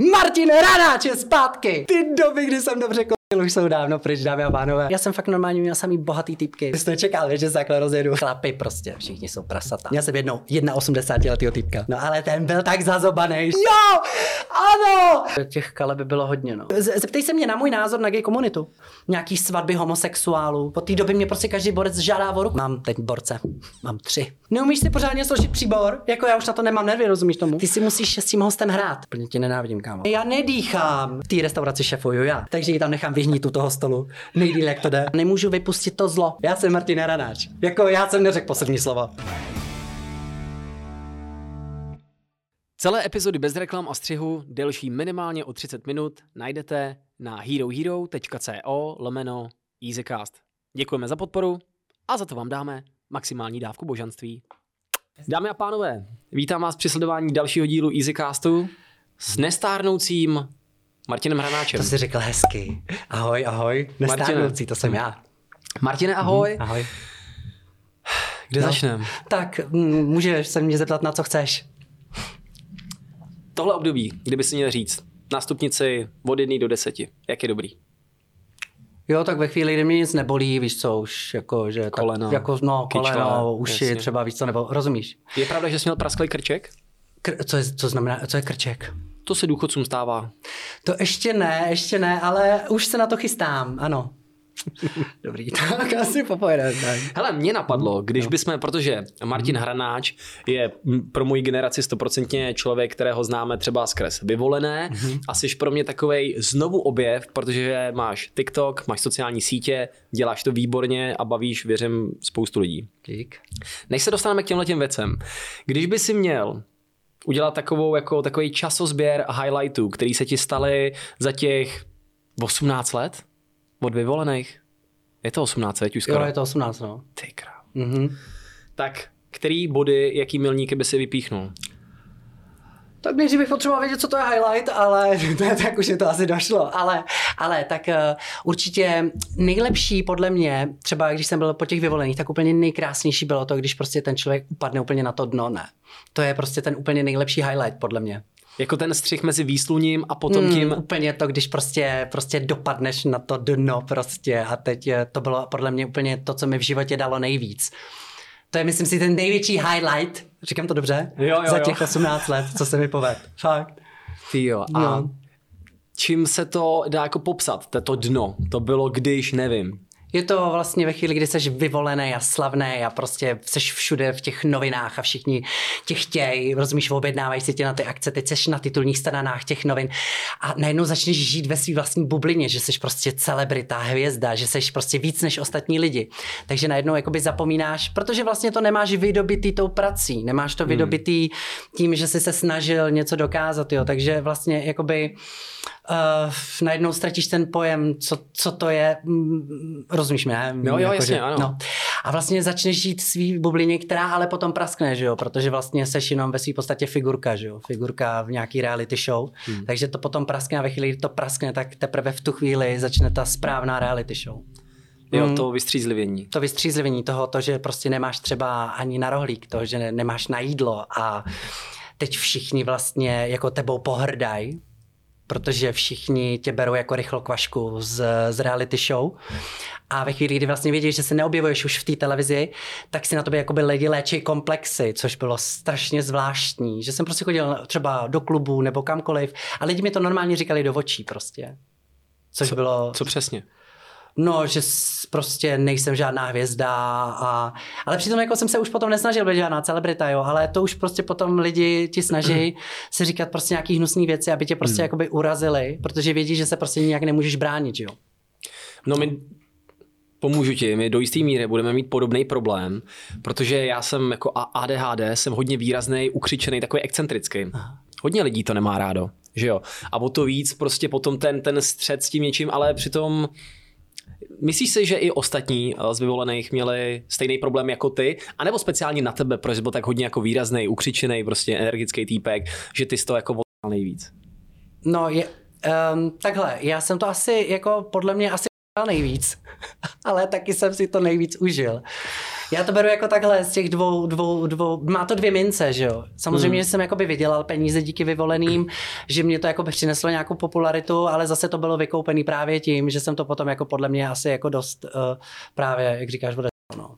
Martin Ranáč je zpátky! Ty doby, kdy jsem dobře už jsou dávno pryč, dámy a pánové. Já jsem fakt normálně měl samý bohatý typky. Ty jsi nečekal, že se takhle rozjedu. Chlapy prostě, všichni jsou prasata. Já jsem jednou 1,80 letýho typka. No ale ten byl tak zazobaný. Jo! Ano! Těch kale by bylo hodně, no. Z- Zeptej se mě na můj názor na gay komunitu. Nějaký svatby homosexuálů. Po té době mě prostě každý borec žádá o ruku. Mám teď borce. Mám tři. Neumíš si pořádně složit příbor? Jako já už na to nemám nervy, rozumíš tomu? Ty si musíš s tím hostem hrát. Plně tě nenávidím, kámo. Já nedýchám. V té restauraci šefuju já, takže ji tam nechám vyhnít u toho stolu. Nejdýl, jak to jde. Nemůžu vypustit to zlo. Já jsem Martin Ranáč. Jako já jsem neřekl poslední slovo. Celé epizody bez reklam a střihu, delší minimálně o 30 minut, najdete na herohero.co lomeno easycast. Děkujeme za podporu a za to vám dáme maximální dávku božanství. Dámy a pánové, vítám vás při sledování dalšího dílu Easycastu s nestárnoucím Martinem Hranáčem. To jsi řekl hezky. Ahoj, ahoj. Nestárnoucí, to jsem já. Martine, ahoj. Ahoj. Kde No. začneme? Tak, mm, můžeš se mě zeptat, na co chceš. Tohle období, kdyby si měl říct, na stupnici od 1 do 10, jak je dobrý? Jo, tak ve chvíli, kdy mě nic nebolí, víš co, už jako, že... Koleno, Tak, jako, no, kyčle, koleno, uši, jasně. třeba, víš co, nebo rozumíš? Je pravda, že jsi měl prasklý krček? Kr- co, je, co znamená, co je krček? To se důchodcům stává. To ještě ne, ještě ne, ale už se na to chystám, ano. Dobrý, tak asi popojedeme. Hele, mě napadlo, když bychom, protože Martin Hranáč je pro moji generaci stoprocentně člověk, kterého známe třeba skrz vyvolené a jsi pro mě takovej znovu objev, protože máš TikTok, máš sociální sítě, děláš to výborně a bavíš, věřím, spoustu lidí. Dík. Než se dostaneme k těmhle těm věcem, když by si měl udělat takovou, jako takový časozběr highlightů, který se ti staly za těch 18 let od vyvolených, je to 18, veď už skoro. Jo, je to 18, no. Ty král. Mhm. Tak který body, jaký milníky by si vypíchnul? Tak nejdřív bych potřeboval vědět, co to je highlight, ale tak už je to asi došlo. Ale, ale tak uh, určitě nejlepší podle mě, třeba když jsem byl po těch vyvolených, tak úplně nejkrásnější bylo to, když prostě ten člověk upadne úplně na to dno, ne. To je prostě ten úplně nejlepší highlight podle mě. Jako ten střih mezi výsluním a potom Mm, tím... úplně to, když prostě, prostě dopadneš na to dno prostě a teď eh, to bylo podle mě úplně to, co mi v životě dalo nejvíc. To je, myslím si, ten největší highlight, říkám to dobře, Jo, jo, za jo. těch 18 let, co se mi poved. Fakt. Ty jo. A No. čím se to dá jako popsat, to dno? To bylo když, nevím. Je to vlastně ve chvíli, kdy jsi vyvolený a slavný a prostě jsi všude v těch novinách a všichni tě chtějí, rozumíš, objednávají si tě na ty akce, teď jsi na titulních stranách těch novin a najednou začneš žít ve své vlastní bublině, že jsi prostě celebrita, hvězda, že jsi prostě víc než ostatní lidi. Takže najednou jakoby zapomínáš, protože vlastně to nemáš vydobitý tou prací, nemáš to vydobitý tím, že jsi se snažil něco dokázat, jo, takže vlastně jakoby uh, najednou ztratíš ten pojem, co, co to je, mm, rozumíš mě, ne? Jo, jo, Jako, jasně, že- ano. No. A vlastně začneš žít svý bublině, která ale potom praskne, že jo, protože vlastně seš jenom ve své podstatě figurka, že jo, figurka v nějaký reality show, hmm. takže to potom praskne a ve chvíli, kdy to praskne, tak teprve v tu chvíli začne ta správná reality show. Jo, Mm. to vystřízlivění. To vystřízlivění toho, to, že prostě nemáš třeba ani na rohlík, to, že ne, nemáš na jídlo a teď všichni vlastně jako tebou pohrdají, protože všichni tě berou jako rychlo kvašku z, z reality show. A ve chvíli, kdy vlastně vidíš, že se neobjevuješ už v té televizi, tak si na tobě jakoby lidi léčí komplexy, což bylo strašně zvláštní. Že jsem prostě chodil třeba do klubu nebo kamkoliv a lidi mi to normálně říkali do očí prostě. Což Co- bylo... Co přesně? No, že prostě nejsem žádná hvězda a... Ale přitom jako jsem se už potom nesnažil být žádná celebrita, jo, ale to už prostě potom lidi ti snaží se říkat prostě nějaký hnusný věci, aby tě prostě jakoby urazili, protože vědí, že se prostě nijak nemůžeš bránit, jo. No my pomůžu ti, my do jisté míry budeme mít podobný problém, protože já jsem jako ADHD, jsem hodně výrazný, ukřičený, takový excentrický. Hodně lidí to nemá rádo, že jo. A o to víc prostě potom ten, ten střed s tím něčím, ale přitom Myslíš si, že i ostatní eh, z vyvolených měli stejný problém jako ty? A nebo speciálně na tebe, protože byl tak hodně jako výrazný, ukřičený, prostě energický týpek, že ty jsi to jako nejvíc? No, je, um, takhle, já jsem to asi, jako podle mě asi nejvíc, ale taky jsem si to nejvíc užil. Já to beru jako takhle z těch dvou, dvou, dvou, má to dvě mince, že jo. Samozřejmě, hmm. že jsem jakoby vydělal peníze díky vyvoleným, že mě to jako přineslo nějakou popularitu, ale zase to bylo vykoupený právě tím, že jsem to potom jako podle mě asi jako dost uh, právě, jak říkáš, bude no.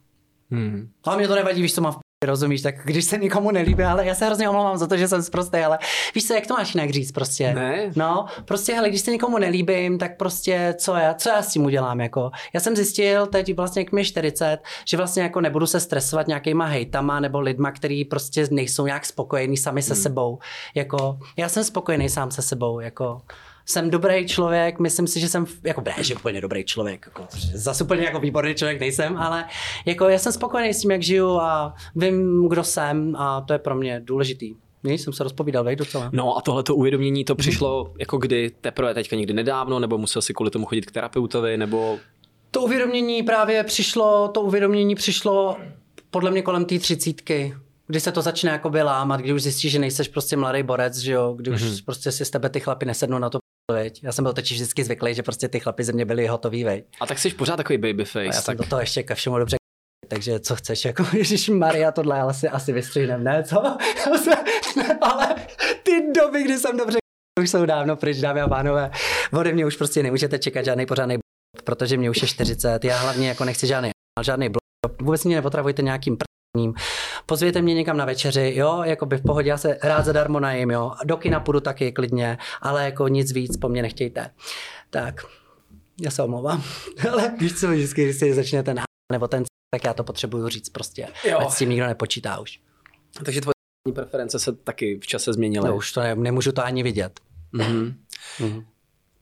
Hmm. A mě to nevadí, víš, co mám v rozumíš, tak když se nikomu nelíbí, ale já se hrozně omlouvám za to, že jsem zprostý, ale víš co, jak to máš jinak říct prostě? Ne. No, prostě, hele, když se nikomu nelíbím, tak prostě co já, co já s tím udělám, jako? Já jsem zjistil teď vlastně, jak mi 40, že vlastně jako nebudu se stresovat nějakýma hejtama nebo lidma, který prostě nejsou nějak spokojení sami se hmm. sebou, jako, já jsem spokojený sám se sebou, jako, jsem dobrý člověk, myslím si, že jsem, jako ne, že úplně dobrý člověk, jako, zase úplně jako výborný člověk nejsem, ale jako já jsem spokojený s tím, jak žiju a vím, kdo jsem a to je pro mě důležitý. Nic, jsem se rozpovídal, vej docela. No a tohle uvědomění to přišlo mm-hmm. jako kdy, teprve teďka někdy nedávno, nebo musel si kvůli tomu chodit k terapeutovi, nebo... To uvědomění právě přišlo, to uvědomění přišlo podle mě kolem té třicítky, kdy se to začne jakoby lámat, kdy už zjistíš, že nejseš prostě mladý borec, že jo, kdy už mm-hmm. prostě si z tebe ty chlapy nesednou na to Veď. Já jsem byl totiž vždycky zvyklý, že prostě ty chlapi ze mě byli hotový, veď. A tak jsi pořád takový babyface. A já tak... jsem do toho ještě ke všemu dobře takže co chceš, jako Ježíš Maria, tohle ale si asi vystřihnem, ne, co? ale ty doby, kdy jsem dobře už jsou dávno pryč, dámy a pánové. Ode mě už prostě nemůžete čekat žádný pořádný protože mě už je 40, já hlavně jako nechci žádný, žádný blok, vůbec mě nepotravujte nějakým pr***ním. Pozvěte mě někam na večeři, jo, jako by v pohodě, já se rád zadarmo najím, jo, do kina půjdu taky klidně, ale jako nic víc po mně nechtějte. Tak, já se omlouvám, ale víš co, vždycky, když si začne ten nebo ten tak já to potřebuju říct prostě, jo. ať s tím nikdo nepočítá už. Takže tvoje preference se taky v čase změnily. No už to ne, nemůžu to ani vidět. Mm-hmm. Mm-hmm.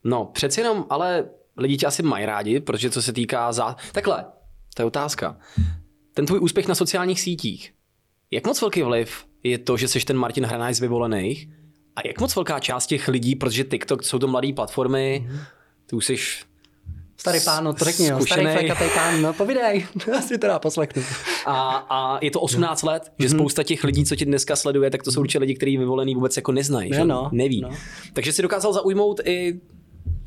No, přeci jenom, ale lidi tě asi mají rádi, protože co se týká za... Takhle, to je otázka. Ten tvůj úspěch na sociálních sítích, jak moc velký vliv je to, že jsi ten Martin Hranáj z vyvolených? A jak moc velká část těch lidí, protože TikTok jsou to mladé platformy, mm-hmm. ty už jsi Starý pán, no to řekni, no. starý flekatý pán, no povídej, já si to dá poslechnu. A, a je to 18 no. let, že mm-hmm. spousta těch lidí, co tě dneska sleduje, tak to jsou určitě lidi, kteří vyvolený vůbec jako neznají, ne, že? No, neví. No. Takže si dokázal zaujmout i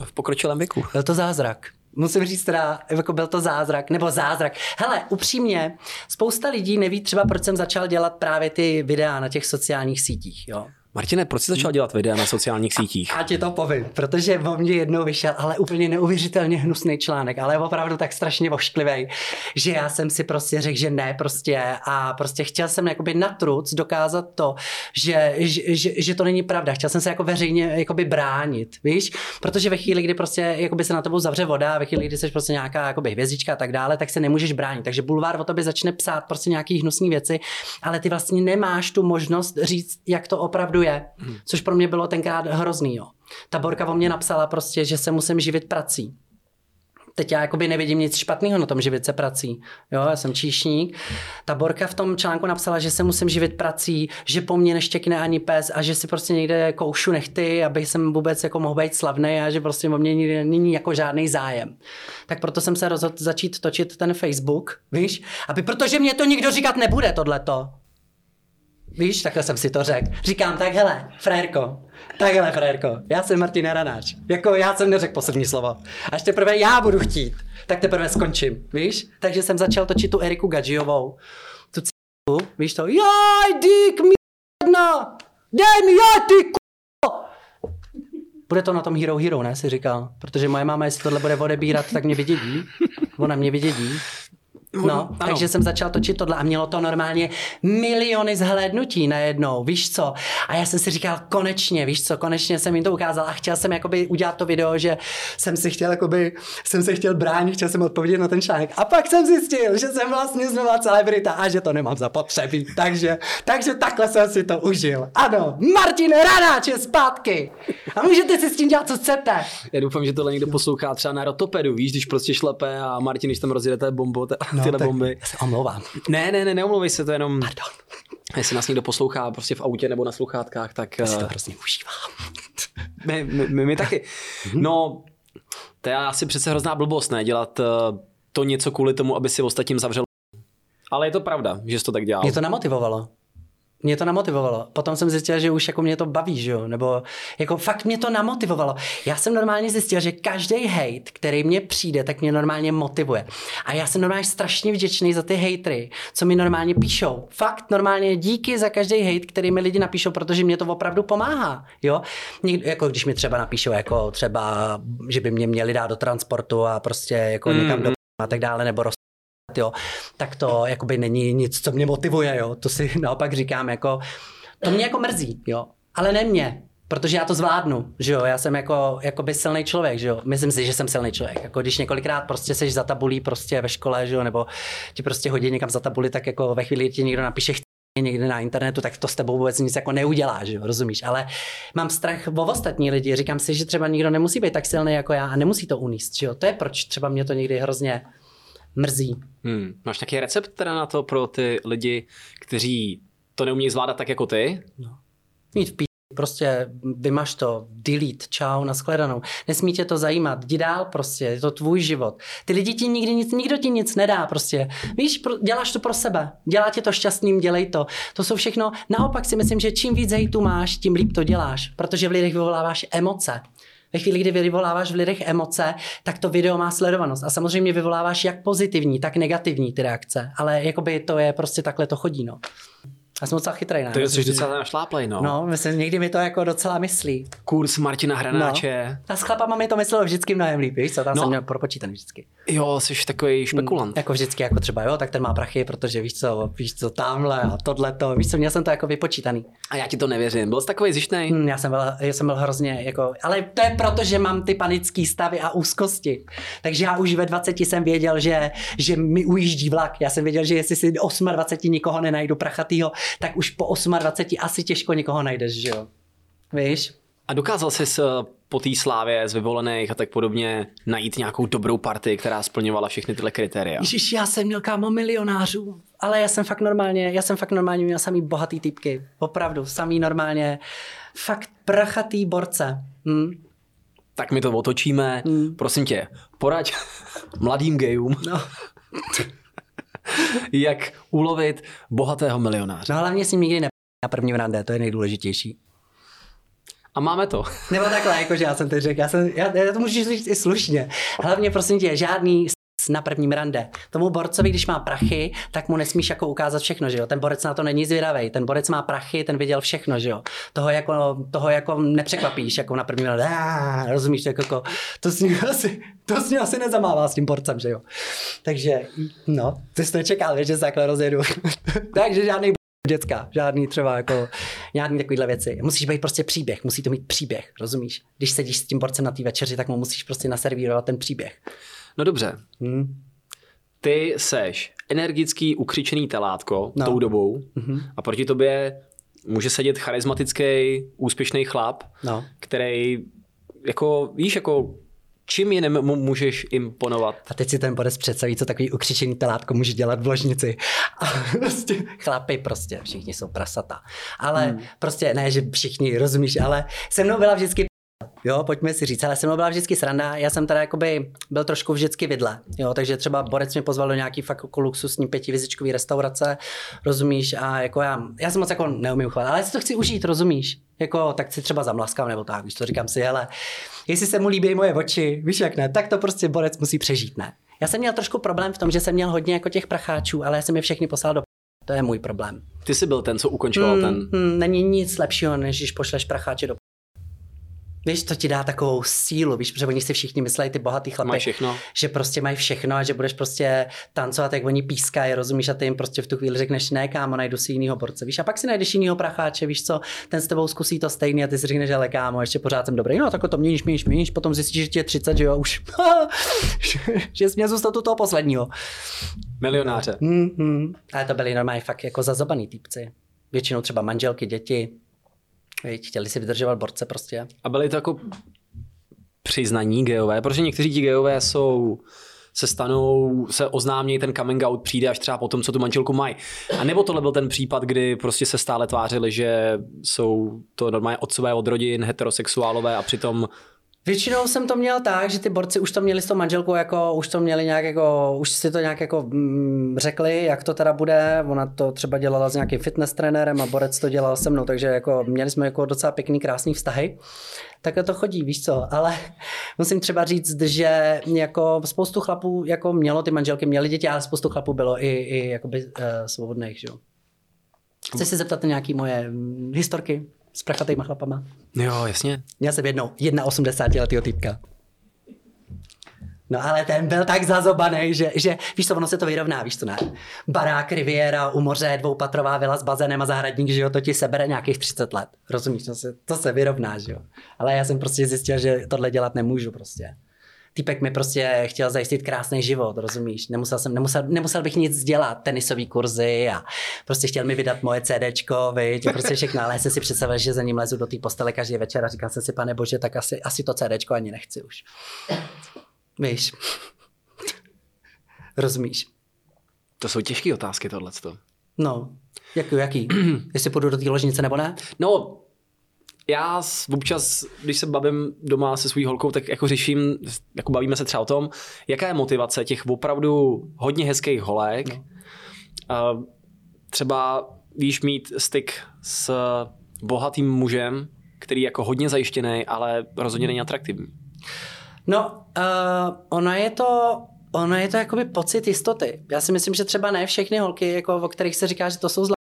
v pokročilém věku. Byl to zázrak. Musím říct teda, jako byl to zázrak, nebo zázrak. Hele, upřímně, spousta lidí neví třeba, proč jsem začal dělat právě ty videa na těch sociálních sítích, jo. Martine, proč jsi začal dělat videa na sociálních sítích? A ti to povím, protože o mě jednou vyšel, ale úplně neuvěřitelně hnusný článek, ale opravdu tak strašně ošklivý, že já jsem si prostě řekl, že ne prostě a prostě chtěl jsem jakoby na truc dokázat to, že, že, že, že, to není pravda. Chtěl jsem se jako veřejně jakoby bránit, víš? Protože ve chvíli, kdy prostě jakoby se na tebou zavře voda, ve chvíli, kdy jsi prostě nějaká jakoby hvězdička a tak dále, tak se nemůžeš bránit. Takže bulvár o tobě začne psát prostě nějaký hnusné věci, ale ty vlastně nemáš tu možnost říct, jak to opravdu je je, což pro mě bylo tenkrát hrozný. Jo. Ta Borka o mě napsala prostě, že se musím živit prací. Teď já jakoby nevidím nic špatného na tom živit se prací. Jo, já jsem číšník. Ta Borka v tom článku napsala, že se musím živit prací, že po mně neštěkne ani pes a že si prostě někde koušu nechty, aby jsem vůbec jako mohl být slavný a že prostě o mě není jako žádný zájem. Tak proto jsem se rozhodl začít točit ten Facebook, víš? Aby, protože mě to nikdo říkat nebude, tohleto. Víš, takhle jsem si to řekl. Říkám, tak hele, frérko, tak hele, frérko, já jsem Martin Ranáč. Jako já jsem neřekl poslední slovo. Až teprve já budu chtít, tak teprve skončím, víš? Takže jsem začal točit tu Eriku Gadžiovou. Tu c***u, víš to? Jaj, dík, mi jedna, dej mi, já ty bude to na tom Hero Hero, ne, si říkal. Protože moje máma, jestli tohle bude odebírat, tak mě vydědí. Ona mě vydědí. No, ano. takže jsem začal točit tohle a mělo to normálně miliony zhlédnutí najednou, víš co? A já jsem si říkal, konečně, víš co, konečně jsem jim to ukázal a chtěl jsem jakoby udělat to video, že jsem si chtěl jakoby, jsem se chtěl bránit, chtěl jsem odpovědět na ten článek. A pak jsem zjistil, že jsem vlastně znova celebrita a že to nemám zapotřebí. Takže, takže takhle jsem si to užil. Ano, Martin Ranáč je zpátky. A můžete si s tím dělat, co chcete. Já doufám, že tohle někdo poslouchá třeba na rotopedu, víš, když prostě šlepe a Martin, když tam rozjedete bombo, no, tyhle bomby. Já se omlouvám. Ne, ne, ne, neomlouvej se, to jenom... Pardon. Jestli nás někdo poslouchá prostě v autě nebo na sluchátkách, tak... Já si to eh, hrozně užívám. my, my, my, my taky. Mhm. No, to je asi přece hrozná blbost, ne? Dělat uh, to něco kvůli tomu, aby si ostatním zavřel. Ale je to pravda, že jsi to tak dělal. Mě to namotivovalo. Mě to namotivovalo. Potom jsem zjistil, že už jako mě to baví, že jo? Nebo jako fakt mě to namotivovalo. Já jsem normálně zjistil, že každý hate, který mě přijde, tak mě normálně motivuje. A já jsem normálně strašně vděčný za ty hatery, co mi normálně píšou. Fakt normálně díky za každý hate, který mi lidi napíšou, protože mě to opravdu pomáhá. Jo? Někdo, jako když mi třeba napíšou, jako třeba, že by mě měli dát do transportu a prostě jako mm. někam do a tak dále, nebo roz jo, tak to jakoby není nic, co mě motivuje, jo. To si naopak říkám, jako, to mě jako mrzí, jo. Ale ne mě, protože já to zvládnu, že jo, já jsem jako, jakoby silný člověk, že jo, myslím si, že jsem silný člověk, jako když několikrát prostě seš za tabulí prostě ve škole, že jo, nebo ti prostě hodí někam za tabuli, tak jako ve chvíli ti někdo napíše někde na internetu, tak to s tebou vůbec nic jako neudělá, že jo, rozumíš, ale mám strach o ostatní lidi, říkám si, že třeba nikdo nemusí být tak silný jako já a nemusí to uníst, že jo, to je proč třeba mě to někdy hrozně mrzí. Hmm. Máš nějaký recept teda na to pro ty lidi, kteří to neumí zvládat tak jako ty? No. Mít v pí... Prostě vymaž to, delete, čau, nashledanou. Nesmí tě to zajímat, jdi dál prostě, je to tvůj život. Ty lidi ti nikdy nic, nikdo ti nic nedá prostě. Víš, pro, děláš to pro sebe, dělá tě to šťastným, dělej to. To jsou všechno, naopak si myslím, že čím víc hejtu máš, tím líp to děláš, protože v lidech vyvoláváš emoce. Ve chvíli, kdy vyvoláváš v lidech emoce, tak to video má sledovanost. A samozřejmě vyvoláváš jak pozitivní, tak negativní ty reakce. Ale jakoby to je prostě takhle to chodí. No. Já jsem docela chytrý, ne? To jsi docela našláplej, no. No, myslím, někdy mi to jako docela myslí. Kurs Martina Hranáče. No. A s chlapama mi to myslelo vždycky mnohem líp, víš co? Tam no. jsem měl propočítaný vždycky. Jo, jsi takový špekulant. Mm, jako vždycky, jako třeba, jo, tak ten má prachy, protože víš co, víš co, tamhle a tohle to, víš co, měl jsem to jako vypočítaný. A já ti to nevěřím, byl jsi takový zjištný? Mm, já jsem byl, já jsem byl hrozně, jako, ale to je proto, že mám ty panické stavy a úzkosti. Takže já už ve 20 jsem věděl, že, že mi ujíždí vlak. Já jsem věděl, že jestli si 28 nikoho nenajdu prachatýho, tak už po 8 28 asi těžko někoho najdeš, že jo? Víš? A dokázal jsi po té slávě z vyvolených a tak podobně najít nějakou dobrou partii, která splňovala všechny tyhle kritéria? Ježiš, já jsem měl kámo milionářů, ale já jsem fakt normálně, já jsem fakt normálně měl samý bohatý typky. Opravdu, samý normálně, fakt prachatý borce. Hm? Tak my to otočíme. Hm. Prosím tě, poraď mladým gejům. No. jak ulovit bohatého milionáře. No hlavně si nikdy ne na prvním rande, to je nejdůležitější. A máme to. Nebo takhle, jakože já jsem teď řekl, já, jsem, já, já to můžu říct i slušně. Hlavně prosím tě, žádný na prvním rande. Tomu borcovi, když má prachy, tak mu nesmíš jako ukázat všechno, že jo. Ten borec na to není zvědavý. Ten borec má prachy, ten viděl všechno, že jo. Toho jako, toho jako nepřekvapíš, jako na prvním rande. Ah, rozumíš, tak jako, to s ním asi, to s ním asi nezamává s tím borcem, že jo. Takže, no, ty jsi nečekal, že se takhle rozjedu. Takže žádný děcka, žádný třeba jako nějaký takovýhle věci. Musíš být prostě příběh, musí to mít příběh, rozumíš? Když sedíš s tím borcem na té večeři, tak mu musíš prostě naservírovat ten příběh. No dobře. Hmm. Ty seš energický, ukřičený telátko no. tou dobou mm-hmm. a proti tobě může sedět charismatický, úspěšný chlap, no. který jako, víš, jako čím jiným můžeš imponovat? A teď si ten podest představí, co takový ukřičený telátko může dělat v ložnici. A prostě chlapy prostě, všichni jsou prasata. Ale hmm. prostě ne, že všichni, rozumíš, ale se mnou byla vždycky Jo, pojďme si říct, ale se mnou byla vždycky sranda, já jsem teda jakoby byl trošku vždycky vidle, jo, takže třeba Borec mě pozval do nějaký fakt jako luxusní pětivizičkový restaurace, rozumíš, a jako já, já jsem moc jako neumím chválit, ale já si to chci užít, rozumíš, jako tak si třeba zamlaskám nebo tak, víš to říkám si, hele, jestli se mu líbí moje oči, víš jak ne, tak to prostě Borec musí přežít, ne. Já jsem měl trošku problém v tom, že jsem měl hodně jako těch pracháčů, ale já jsem je všechny poslal do to je můj problém. Ty jsi byl ten, co ukončoval hmm, ten. Hmm, není nic lepšího, než když pošleš pracháče do Víš, to ti dá takovou sílu, víš, protože oni si všichni myslí, ty bohatý chlapy, že prostě mají všechno a že budeš prostě tancovat, jak oni pískají, rozumíš, a ty jim prostě v tu chvíli řekneš, ne, kámo, najdu si jinýho borce, víš, a pak si najdeš jinýho pracháče, víš co, ten s tebou zkusí to stejný a ty si řekneš, ale kámo, ještě pořád jsem dobrý, no tak to měníš, měníš, měníš, potom zjistíš, že ti je 30, že jo, už, že jsi měl zůstat u toho posledního. Milionáře. Mm-hmm. Ale to byli normálně fakt jako zazobaný týpci. Většinou třeba manželky, děti, Víď, chtěli si vydržovat borce prostě. A byly to jako přiznaní geové, protože někteří ti geové jsou se stanou, se oznámí, ten coming out přijde až třeba po tom, co tu manželku mají. A nebo tohle byl ten případ, kdy prostě se stále tvářili, že jsou to normálně otcové od rodin, heterosexuálové a přitom Většinou jsem to měl tak, že ty borci už to měli s tou manželkou, jako, už to měli nějak jako, už si to nějak jako mm, řekli, jak to teda bude. Ona to třeba dělala s nějakým fitness trenérem a borec to dělal se mnou, takže jako měli jsme jako docela pěkný, krásný vztahy. Tak to chodí, víš co, ale musím třeba říct, že jako spoustu chlapů jako mělo ty manželky, měli děti, ale spoustu chlapů bylo i, i jakoby, uh, svobodných, že jo. Chci se zeptat na nějaký moje mm, historky s prachatýma chlapama? Jo, jasně. Měl jsem jednou 1,80 letýho týpka. No ale ten byl tak zazobaný, že, že víš co, ono se to vyrovná, víš co ne? Barák, riviera, u moře, dvoupatrová vila s bazénem a zahradník, že jo, to ti sebere nějakých 30 let. Rozumíš, to se, to se vyrovná, že jo. Ale já jsem prostě zjistil, že tohle dělat nemůžu prostě týpek mi prostě chtěl zajistit krásný život, rozumíš? Nemusel, jsem, nemusel, nemusel bych nic dělat, tenisové kurzy a prostě chtěl mi vydat moje CDčko, viď, prostě všechno, ale jsem si představil, že za ním lezu do té postele každý večer a říkal jsem si, pane bože, tak asi, asi to CDčko ani nechci už. Víš? Rozumíš? To jsou těžké otázky tohleto. No, jaký, jaký? Jestli půjdu do té ložnice nebo ne? No, já občas, když se bavím doma se svou holkou, tak jako řeším, jako bavíme se třeba o tom, jaká je motivace těch opravdu hodně hezkých holek. No. Uh, třeba víš mít styk s bohatým mužem, který je jako hodně zajištěný, ale rozhodně není atraktivní. No, uh, ono je to ono je to jakoby pocit jistoty. Já si myslím, že třeba ne všechny holky, jako, o kterých se říká, že to jsou zlá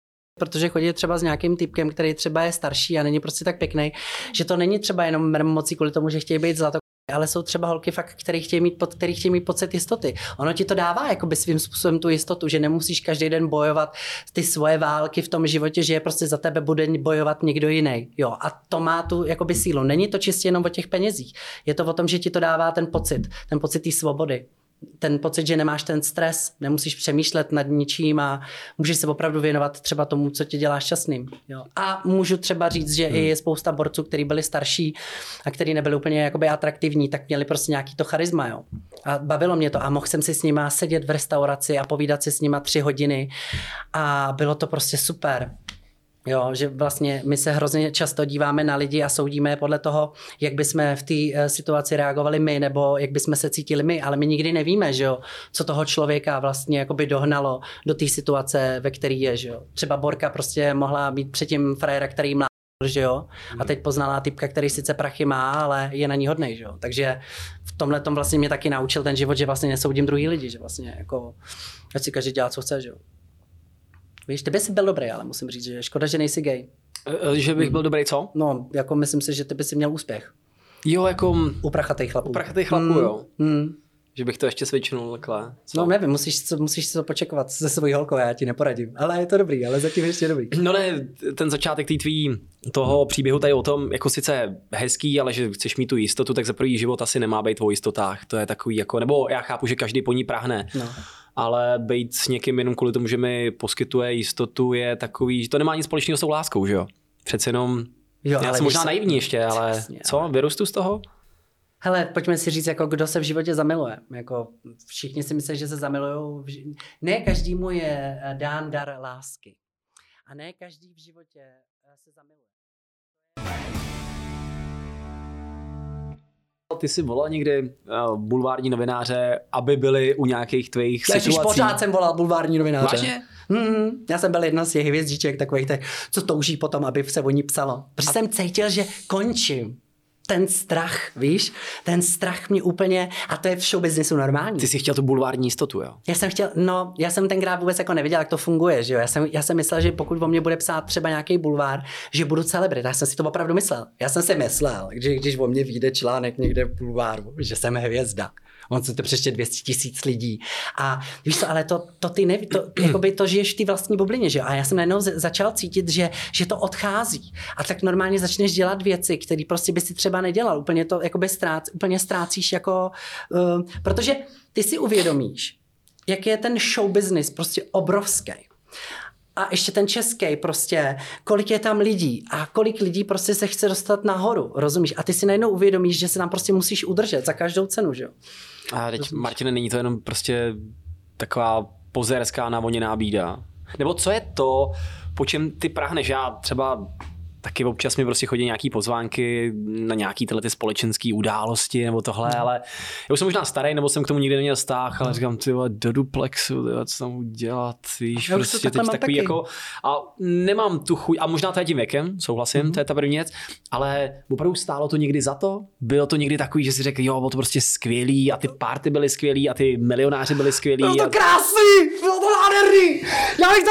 protože chodí třeba s nějakým typkem, který třeba je starší a není prostě tak pěkný, že to není třeba jenom mocí kvůli tomu, že chtějí být zlato, ale jsou třeba holky fakt, který chtějí mít, pod, který chtějí mít pocit jistoty. Ono ti to dává jakoby svým způsobem tu jistotu, že nemusíš každý den bojovat ty svoje války v tom životě, že je prostě za tebe bude bojovat někdo jiný. Jo, a to má tu jakoby sílu. Není to čistě jenom o těch penězích. Je to o tom, že ti to dává ten pocit, ten pocit té svobody ten pocit, že nemáš ten stres, nemusíš přemýšlet nad ničím a můžeš se opravdu věnovat třeba tomu, co tě dělá šťastným. Jo. A můžu třeba říct, že hmm. i je spousta borců, kteří byli starší a kteří nebyli úplně jakoby atraktivní, tak měli prostě nějaký to charisma. Jo. A bavilo mě to a mohl jsem si s nima sedět v restauraci a povídat si s nima tři hodiny a bylo to prostě super. Jo, že vlastně my se hrozně často díváme na lidi a soudíme podle toho, jak bychom v té eh, situaci reagovali my, nebo jak bychom se cítili my, ale my nikdy nevíme, že jo, co toho člověka vlastně jakoby dohnalo do té situace, ve které je, že jo. Třeba Borka prostě mohla být předtím frajera, který mlá že jo? A teď poznala typka, který sice prachy má, ale je na ní hodnej, že jo? Takže v tomhle tom vlastně mě taky naučil ten život, že vlastně nesoudím druhý lidi, že vlastně jako, ať si každý dělá, co chce, že jo? Víš, ty bys byl dobrý, ale musím říct, že škoda, že nejsi gay. E, e, že bych byl dobrý co? No, jako myslím si, že ty bys měl úspěch. Jo, jako... U prachatých chlapů. U prachatých chlapů, mm, jo. Mm. Že bych to ještě cvičnul takhle. Co? No nevím, musíš, musíš si to počekovat se svojí holkou, já ti neporadím. Ale je to dobrý, ale zatím ještě dobrý. No ne, ten začátek té tvý toho příběhu tady o tom, jako sice hezký, ale že chceš mít tu jistotu, tak za první život asi nemá být o jistotách. To je takový jako, nebo já chápu, že každý po ní prahne. No ale být s někým jenom kvůli tomu, že mi poskytuje jistotu, je takový, že to nemá nic společného s tou láskou, že jo? Přece jenom, jo, já jsem možná naivní ještě, ale přesně, co, ale... vyrostu z toho? Hele, pojďme si říct, jako kdo se v životě zamiluje. Jako všichni si myslí, že se zamilují. Ži... Ne každému je eh, dán dar lásky. A ne každý v životě eh, se zamiluje. Ty jsi volal někdy uh, bulvární novináře, aby byli u nějakých tvých Já situací? pořád jsem volal bulvární novináře. Vážně? Mm, já jsem byl jedna z těch hvězdiček takových, co touží potom, aby se o ní psalo. Protože A... jsem cítil, že končím ten strach, víš, ten strach mě úplně, a to je v businessu normální. Ty jsi chtěl tu bulvární jistotu, jo? Já jsem chtěl, no, já jsem tenkrát vůbec jako nevěděl, jak to funguje, že jo. Já jsem, já jsem myslel, že pokud o mě bude psát třeba nějaký bulvár, že budu celebrita. Já jsem si to opravdu myslel. Já jsem si myslel, že když o mě vyjde článek někde v bulváru, že jsem hvězda on se to přeště 200 tisíc lidí. A víš co, ale to, to ty neví, to, jakoby to žiješ v té vlastní bublině, že A já jsem najednou začal cítit, že, že to odchází. A tak normálně začneš dělat věci, které prostě by si třeba nedělal. Úplně to jakoby ztrác, úplně ztrácíš jako, uh, protože ty si uvědomíš, jak je ten show business prostě obrovský a ještě ten český prostě, kolik je tam lidí a kolik lidí prostě se chce dostat nahoru, rozumíš? A ty si najednou uvědomíš, že se tam prostě musíš udržet za každou cenu, že jo? A teď, Martine, není to jenom prostě taková pozerská navoněná bída? Nebo co je to, po čem ty prahneš? Já třeba taky občas mi prostě chodí nějaký pozvánky na nějaký tyhle ty společenské události nebo tohle, mm. ale já už jsem možná starý, nebo jsem k tomu nikdy neměl vztah, ale říkám, ty vole, do duplexu, co tam udělat, víš, Já prostě teď takový taky. jako, a nemám tu chuť, a možná to je tím věkem, souhlasím, Mhm. mm. to je ta první věc, ale opravdu stálo to někdy za to, bylo to někdy takový, že si řekl, jo, bylo to prostě skvělý a ty party byly skvělý a ty milionáři byli skvělí. Bylo a... to krásný, bylo to nádherný. Já bych to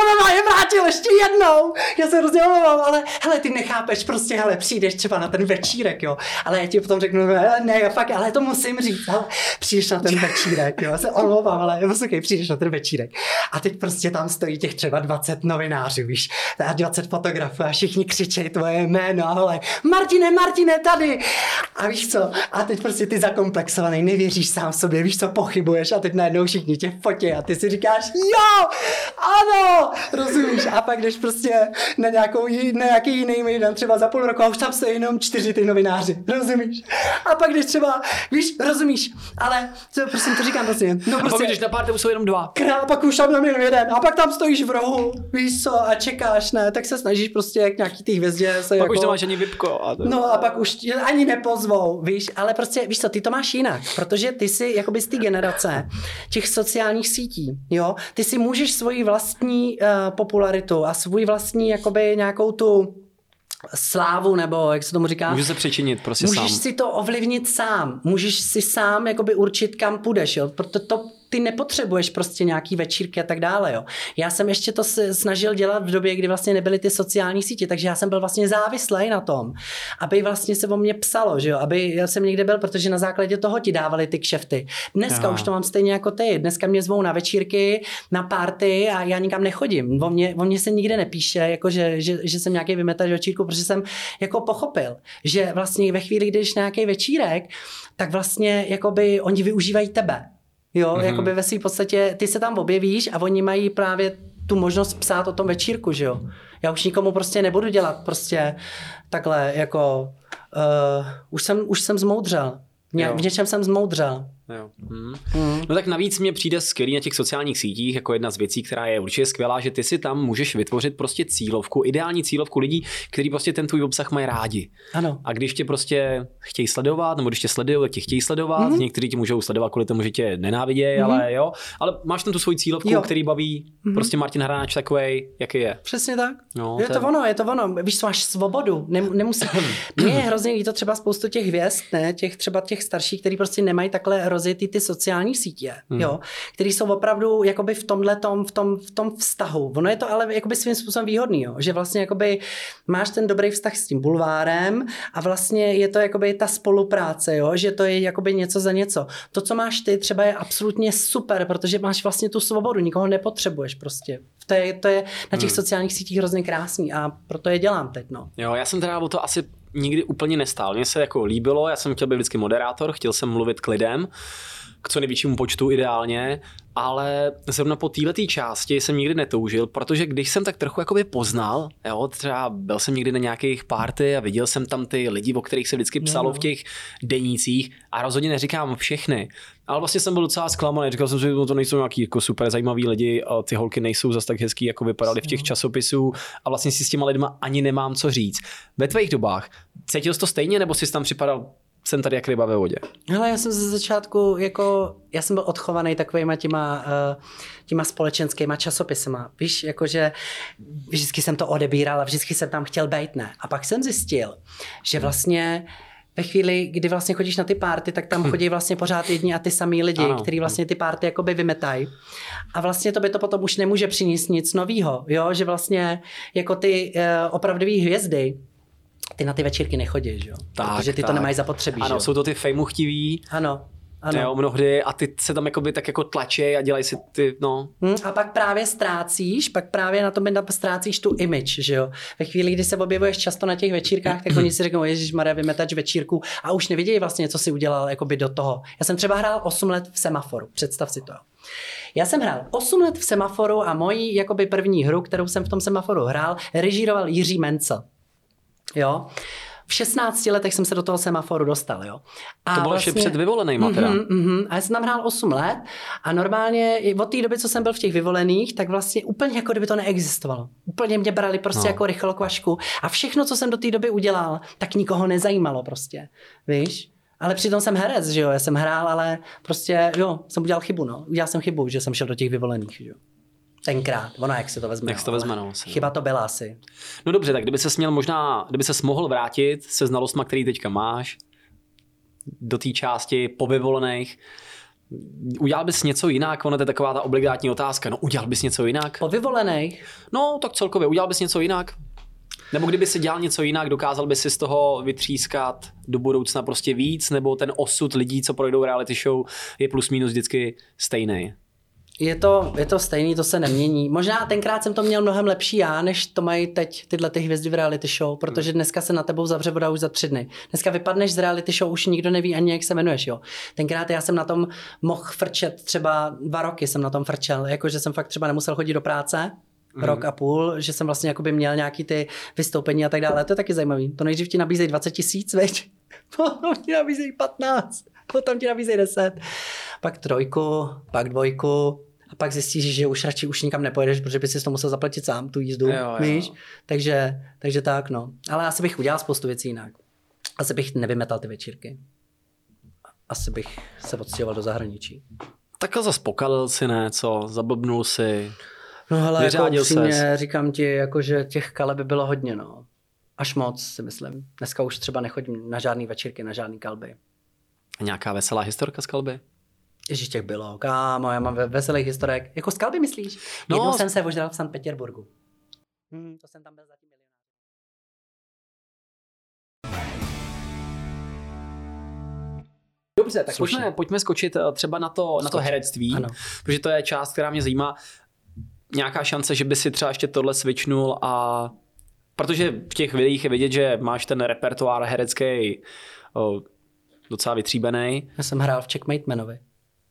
vrátil ještě jednou. Já se hrozně ale hele, ty nechápeš, prostě hele, přijdeš třeba na ten večírek, jo. Ale já ti potom řeknu, hele, ne, fakt, ale to musím říct, ale přijdeš na ten večírek, jo. Se omlouvám, ale poslouchej, přijdeš na ten večírek. A teď prostě tam stojí těch třeba 20 novinářů, víš, a 20 fotografů a všichni křičejí tvoje jméno a hele, Martine, Martine, tady. A víš co? A teď prostě ty zakomplexovaný, nevěříš sám sobě, víš co, pochybuješ a teď najednou všichni tě fotí a ty si říkáš, jo, ano, rozumíš? A pak jdeš prostě na, nějakou, na nějaký jiný mejdan, třeba za půl roku a už tam jsou jenom čtyři ty novináři, rozumíš? A pak jdeš třeba, víš, rozumíš, ale co, prosím, to říkám prostě, no A pak prostě, když na party jsou jenom dva. král, pak už tam jenom jeden a pak tam stojíš v rohu, víš co, a čekáš, ne, tak se snažíš prostě k nějaký té hvězdě se Pak jako... už nemáš ani vypko. A to... No a pak už ani nepozvou, víš, ale prostě, víš co, ty to máš jinak, protože ty jsi jakoby z té generace těch sociálních sítí, jo, ty si můžeš svoji vlastní uh, popularitu a svůj vlastní jakoby nějakou tu slávu, nebo jak se tomu říká, Může se přečinit prostě můžeš sám. si to ovlivnit sám, můžeš si sám jakoby určit, kam půjdeš, jo, proto to ty nepotřebuješ prostě nějaký večírky a tak dále, jo. Já jsem ještě to snažil dělat v době, kdy vlastně nebyly ty sociální sítě, takže já jsem byl vlastně závislý na tom, aby vlastně se o mě psalo, že jo, aby já jsem někde byl, protože na základě toho ti dávali ty kšefty. Dneska Aha. už to mám stejně jako ty, dneska mě zvou na večírky, na party a já nikam nechodím. O mě, o mě se nikde nepíše, jako že, že, že jsem nějaký vymetač večírku, protože jsem jako pochopil, že vlastně ve chvíli, kdy jdeš na nějaký večírek, tak vlastně jakoby oni využívají tebe. Jo, Mhm. mm-hmm. jakoby ve své podstatě ty se tam objevíš a oni mají právě tu možnost psát o tom večírku, že jo. Já už nikomu prostě nebudu dělat prostě takhle jako uh, už jsem, už jsem zmoudřel. Ně, v něčem jsem zmoudřel. Jo. Hmm. Mm. No tak navíc mě přijde skvělý na těch sociálních sítích, jako jedna z věcí, která je určitě skvělá, že ty si tam můžeš vytvořit prostě cílovku, ideální cílovku lidí, kteří prostě ten tvůj obsah mají rádi. Ano. A když tě prostě chtějí sledovat, nebo když tě sledují, tak tě chtějí sledovat, mm-hmm. někteří tě můžou sledovat kvůli tomu, že tě nenávidějí, mm-hmm. ale jo. Ale máš tam tu svoji cílovku, Jo. který baví mm-hmm. prostě Martin Hráč takový, jaký je. Přesně tak. No, je to to je- ono, je to ono. Víš, co, máš svobodu. Nem, nemusí. Mně je hrozně líto třeba spoustu těch hvězd, ne, těch třeba těch starších, kteří prostě nemají takhle rozjetý ty sociální sítě, Hmm. jo, který jsou opravdu jakoby v tomhle tom, v tom, v tom vztahu. Ono je to ale jakoby svým způsobem výhodný, jo, že vlastně jakoby máš ten dobrý vztah s tím bulvárem a vlastně je to jakoby ta spolupráce, jo, že to je jakoby něco za něco. To, co máš ty, třeba je absolutně super, protože máš vlastně tu svobodu, nikoho nepotřebuješ prostě. To je, to je na těch Hmm. sociálních sítích hrozně krásný a proto je dělám teď, no. Jo, já jsem teda o to asi nikdy úplně nestál. Mně se jako líbilo, já jsem chtěl být vždycky moderátor, chtěl jsem mluvit k lidem, k co největšímu počtu ideálně, ale zrovna po této části jsem nikdy netoužil, protože když jsem tak trochu jakoby poznal, jo, třeba byl jsem někdy na nějakých party a viděl jsem tam ty lidi, o kterých se vždycky psalo no. v těch denících a rozhodně neříkám všechny, ale vlastně jsem byl docela zklamaný, říkal jsem si, že to nejsou nějaký jako super zajímaví lidi, a ty holky nejsou zas tak hezký, jako vypadaly v těch časopisů a vlastně si s těma lidma ani nemám co říct. Ve tvých dobách cítil jsi to stejně, nebo jsi tam připadal, jsem tady jak ryba ve vodě? Hele, já jsem ze začátku jako, já jsem byl odchovaný takovýma těma, uh, těma společenskýma časopisama. Víš, jakože vždycky jsem to odebíral a vždycky jsem tam chtěl být, ne. A pak jsem zjistil, že vlastně ve chvíli, kdy vlastně chodíš na ty párty, tak tam chodí vlastně pořád jedni a ty samý lidi, Ano. kteří vlastně ty párty jakoby vymetají. A vlastně to by to potom už nemůže přinést nic nového, jo, že vlastně jako ty uh, opravdové hvězdy, ty na ty večírky nechodí, že jo? Tak, Protože ty to tak. nemají zapotřebí, že Ano, jo? jsou to ty fejmuchtiví, Ano, ano. jo, mnohdy a ty se tam jakoby tak jako tlačí a dělají si ty, no, Hm, a pak právě ztrácíš, pak právě na tom ztrácíš tu image, že jo. Ve chvíli, kdy se objevuješ často na těch večírkách, tak oni si řeknou, Ježíš Maria, vymetač večírku a už nevidějí vlastně, co si udělal jakoby do toho. Já jsem třeba hrál 8 let v semaforu, představ si to. Já jsem hrál 8 let v semaforu a moji jakoby první hru, kterou jsem v tom semaforu hrál, režíroval Jiří Mencel. Jo. v 16 letech jsem se do toho semaforu dostal, jo. A To bylo vlastně... před vyvolenýma teda. Mhm, mhm. A já jsem tam hrál 8 let a normálně od té doby, co jsem byl v těch vyvolených, tak vlastně úplně jako kdyby to neexistovalo. Úplně mě brali prostě No. jako rychlokvašku a všechno, co jsem do té doby udělal, tak nikoho nezajímalo prostě, víš. Ale přitom jsem herec, že jo, já jsem hrál, ale prostě, jo, jsem udělal chybu, no. Udělal jsem chybu, že jsem šel do těch vyvolených, že jo. Tenkrát, ono jak se to vezme. Jak se no, to vezme, ale no, no. Chyba to byla asi. No dobře, tak kdyby se směl možná, kdyby se mohl vrátit se znalostma, který teďka máš, do té části po vyvolených, udělal bys něco jinak? Ono to je taková ta obligátní otázka. No udělal bys něco jinak? Po vyvolených, No tak celkově, udělal bys něco jinak? Nebo kdyby si dělal něco jinak, dokázal by si z toho vytřískat do budoucna prostě víc, nebo ten osud lidí, co projdou reality show, je plus minus vždycky stejný. Je to, je to stejný, to se nemění. Možná tenkrát jsem to měl mnohem lepší já, než to mají teď tyhle ty hvězdy v reality show, protože dneska se na tebou zavře voda už za tři dny. Dneska vypadneš z reality show, už nikdo neví ani, jak se jmenuješ. Jo. Tenkrát já jsem na tom mohl frčet třeba dva roky jsem na tom frčel, jakože jsem fakt třeba nemusel chodit do práce, Mhm. rok a půl, že jsem vlastně jakoby měl nějaký ty vystoupení a tak dále. To je taky zajímavý. To nejdřív ti nabízejí 20 tisíc, veď? Potom ti nabízejí 15, potom ti nabízejí 10, pak trojku, pak dvojku, a pak zjistíš, že už radši už nikam nepojedeš, protože by si to musel zaplatit sám, tu jízdu, Jo, jo. víš? Takže, takže tak, no. Ale asi bych udělal spoustu věcí jinak. Asi bych nevymetal ty večírky. Asi bych se odstěhoval do zahraničí. Tak a zas pokalil si, ne, co? Zablbnul si. No hele, jako upřímně, ses. říkám ti, jako, že těch kale by bylo hodně, no. Až moc, si myslím. Dneska už třeba nechodím na žádný večírky, na žádný kalby. A nějaká veselá historka z kalby? Ježíš, těch bylo, kámo, já mám ve- veselých historek. Jako z kalby myslíš? No, No, Jednou jsem se ožral v Sankt Petěrburgu. Hmm, to jsem tam byl zatím milionář. Dobře, tak Slušně. pojďme, pojďme skočit eh, třeba na to, na to Skoč. herectví, Ano. protože to je část, která mě zajímá. Nějaká šance, že by si třeba ještě tohle switchnul a protože v těch videích je vidět, že máš ten repertoár herecký o, docela vytříbený. Já jsem hrál v Checkmate Manovi.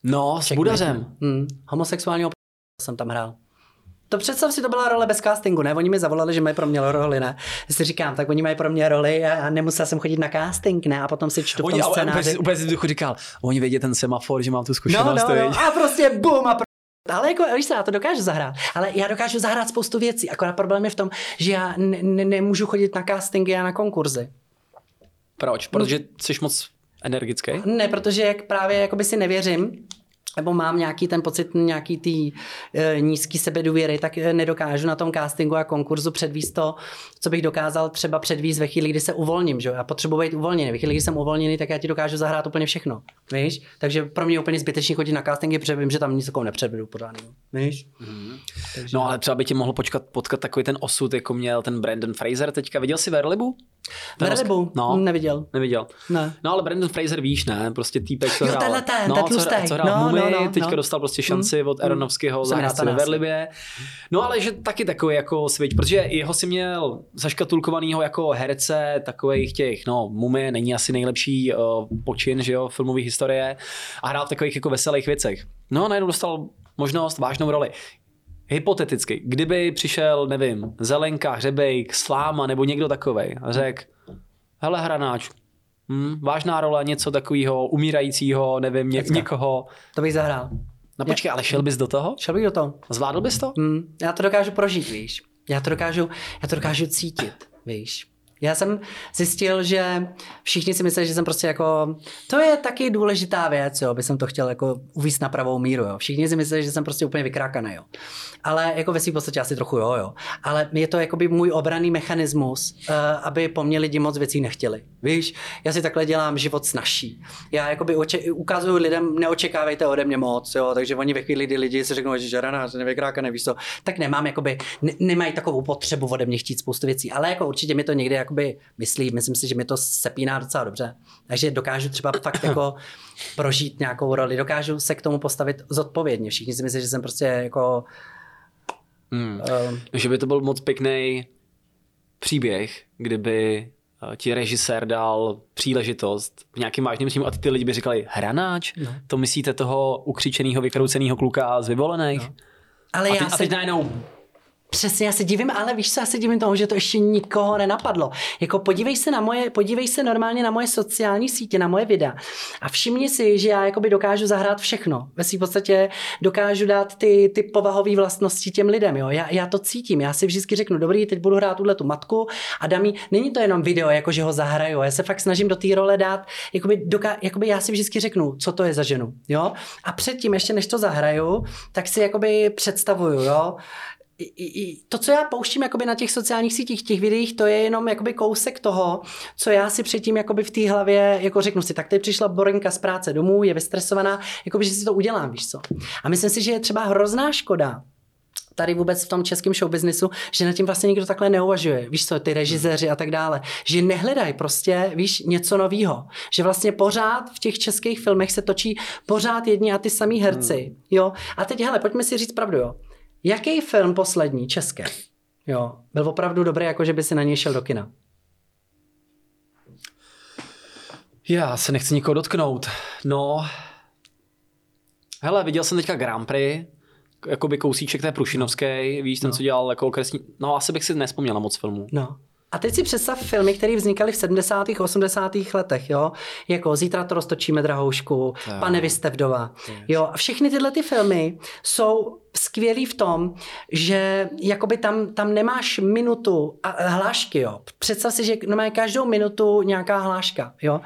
No, s Budařem. Hmm, homosexuálního jsem tam hrál. To představ si, to byla role bez castingu, ne? Oni mi zavolali, že mají pro mě roli, ne? Já si říkám, tak oni mají pro mě roli a nemusel jsem chodit na casting, ne? A potom si čtu v Oni, tom ale úplně, scénáři. si- úplně si v duchu říkal, oni vědí ten semafor, že mám tu No, zkušenost. no, viď? no, a prostě bum a pro... Ale jako, víš co, já to dokážu zahrát. Ale já dokážu zahrát spoustu věcí. Akorát problém je v tom, že já ne- ne- nemůžu chodit na castingy a na konkurzy. Proč? Protože jsi moc energický? Ne, protože jak právě jakoby si nevěřím, nebo mám nějaký ten pocit nějaký tý e, nízký sebedůvěry, tak e, nedokážu na tom castingu a konkurzu předvíst to, co bych dokázal třeba předvíst ve chvíli, kdy se uvolním. Že? jo? Já potřebuji být uvolněný. Ve chvíli, kdy jsem uvolněný, tak já ti dokážu zahrát úplně všechno. Víš? Takže pro mě je úplně zbytečný chodit na castingy, protože vím, že tam nic takového nepředvedu pořádného. Víš? Takže... No ale třeba by tě mohl počkat, potkat takový ten osud, jako měl ten Brandon Fraser teďka. Viděl jsi Verlibu? Ten Verlibu? No, Neviděl. neviděl. Ne. No ale Brandon Fraser víš, ne? Prostě týpek, co Jo, hrál. tenhle ten, no, ten co, co hrál No, no, no, teďka no. dostal prostě šanci od Aronovského Jsem zahrát ve Verlibě. No ale že taky takový jako switch, protože jeho si měl zaškatulkovanýho jako herce takových těch, no Mumie není asi nejlepší uh, počin, že jo, filmový historie a hrál v takových jako veselých věcech. No a najednou dostal možnost, vážnou roli. Hypoteticky, kdyby přišel, nevím, Zelenka, Hřebejk, Sláma nebo někdo takovej a řekl, hele hranáč, hm, vážná role, něco takového, umírajícího, nevím, ně, někoho. To bych zahrál. No počkej, ale šel bys do toho? Šel bych do toho. Zvládl bys to? Hmm, já to dokážu prožít, víš. Já to dokážu, já to dokážu cítit, víš. Já jsem zjistil, že všichni si myslí, že jsem prostě jako, to je taky důležitá věc, jo, by jsem to chtěl jako uvíct na pravou míru, jo. Všichni si myslí, že jsem prostě úplně vykrákaný, jo. Ale jako ve svým podstatě asi trochu jo, jo. Ale je to jakoby můj obraný mechanismus, uh, aby po mně lidi moc věcí nechtěli. Víš, já si takhle dělám život snažší. Já jakoby oče- ukazuju lidem, neočekávejte ode mě moc, jo, takže oni ve chvíli, kdy lidi si řeknou, že žarana, že nevykrákaný, víš co, tak nemám jakoby, ne- nemají takovou potřebu ode mě chtít spoustu věcí, ale jako určitě mi to někdy jakoby myslí, myslím si, že mi to sepíná docela dobře. Takže dokážu třeba fakt jako prožít nějakou roli, dokážu se k tomu postavit zodpovědně. Všichni si myslí, že jsem prostě jako Hmm. uh, Že by to byl moc pěkný příběh, kdyby eh, ti režisér dal příležitost v nějakým vážným příjmu a ty lidi by říkali, hranáč? No. To myslíte toho ukřičeného, vykrouceného kluka z vyvolených? ale A, já teď, a se... teď najednou Přesně, já se divím, ale víš co, já se divím tomu, že to ještě nikoho nenapadlo. Jako podívej se na moje, podívej se normálně na moje sociální sítě, na moje videa a všimni si, že já jakoby dokážu zahrát všechno. Ve svým podstatě dokážu dát ty, ty povahové vlastnosti těm lidem, jo. Já, já, to cítím, já si vždycky řeknu, dobrý, teď budu hrát tuhle tu matku a dám jí, není to jenom video, jako že ho zahraju, já se fakt snažím do té role dát, jakoby, doká, jakoby já si vždycky řeknu, co to je za ženu, jo. A předtím, ještě než to zahraju, tak si jakoby představuju, jo i, i, to, co já pouštím jakoby na těch sociálních sítích, těch videích, to je jenom jakoby kousek toho, co já si předtím jakoby v té hlavě jako řeknu si, tak teď přišla Borenka z práce domů, je vystresovaná, jakoby, že si to udělám, víš co. A myslím si, že je třeba hrozná škoda, tady vůbec v tom českém showbiznisu, že na tím vlastně nikdo takhle neuvažuje. Víš co, ty režiséři a tak dále. Že nehledají prostě, víš, něco nového. Že vlastně pořád v těch českých filmech se točí pořád jedni a ty samý herci. Hmm. Jo. A teď, hele, pojďme si říct pravdu, jo. Jaký film poslední, český, jo, byl opravdu dobrý, jako že by si na něj šel do kina? Já se nechci nikoho dotknout. No, hele, viděl jsem teďka Grand Prix, jakoby kousíček té Prušinovské, víš, ten, no. co dělal jako okresní, no asi bych si nespomněl na moc filmů. No, a teď si představ filmy, které vznikaly v 70. 80. letech, jo? Jako Zítra to roztočíme drahoušku, no. Pane vy jste vdova. Jo? A všechny tyhle ty filmy jsou skvělý v tom, že jakoby tam, tam nemáš minutu a hlášky, jo. Představ si, že má každou minutu nějaká hláška, jo.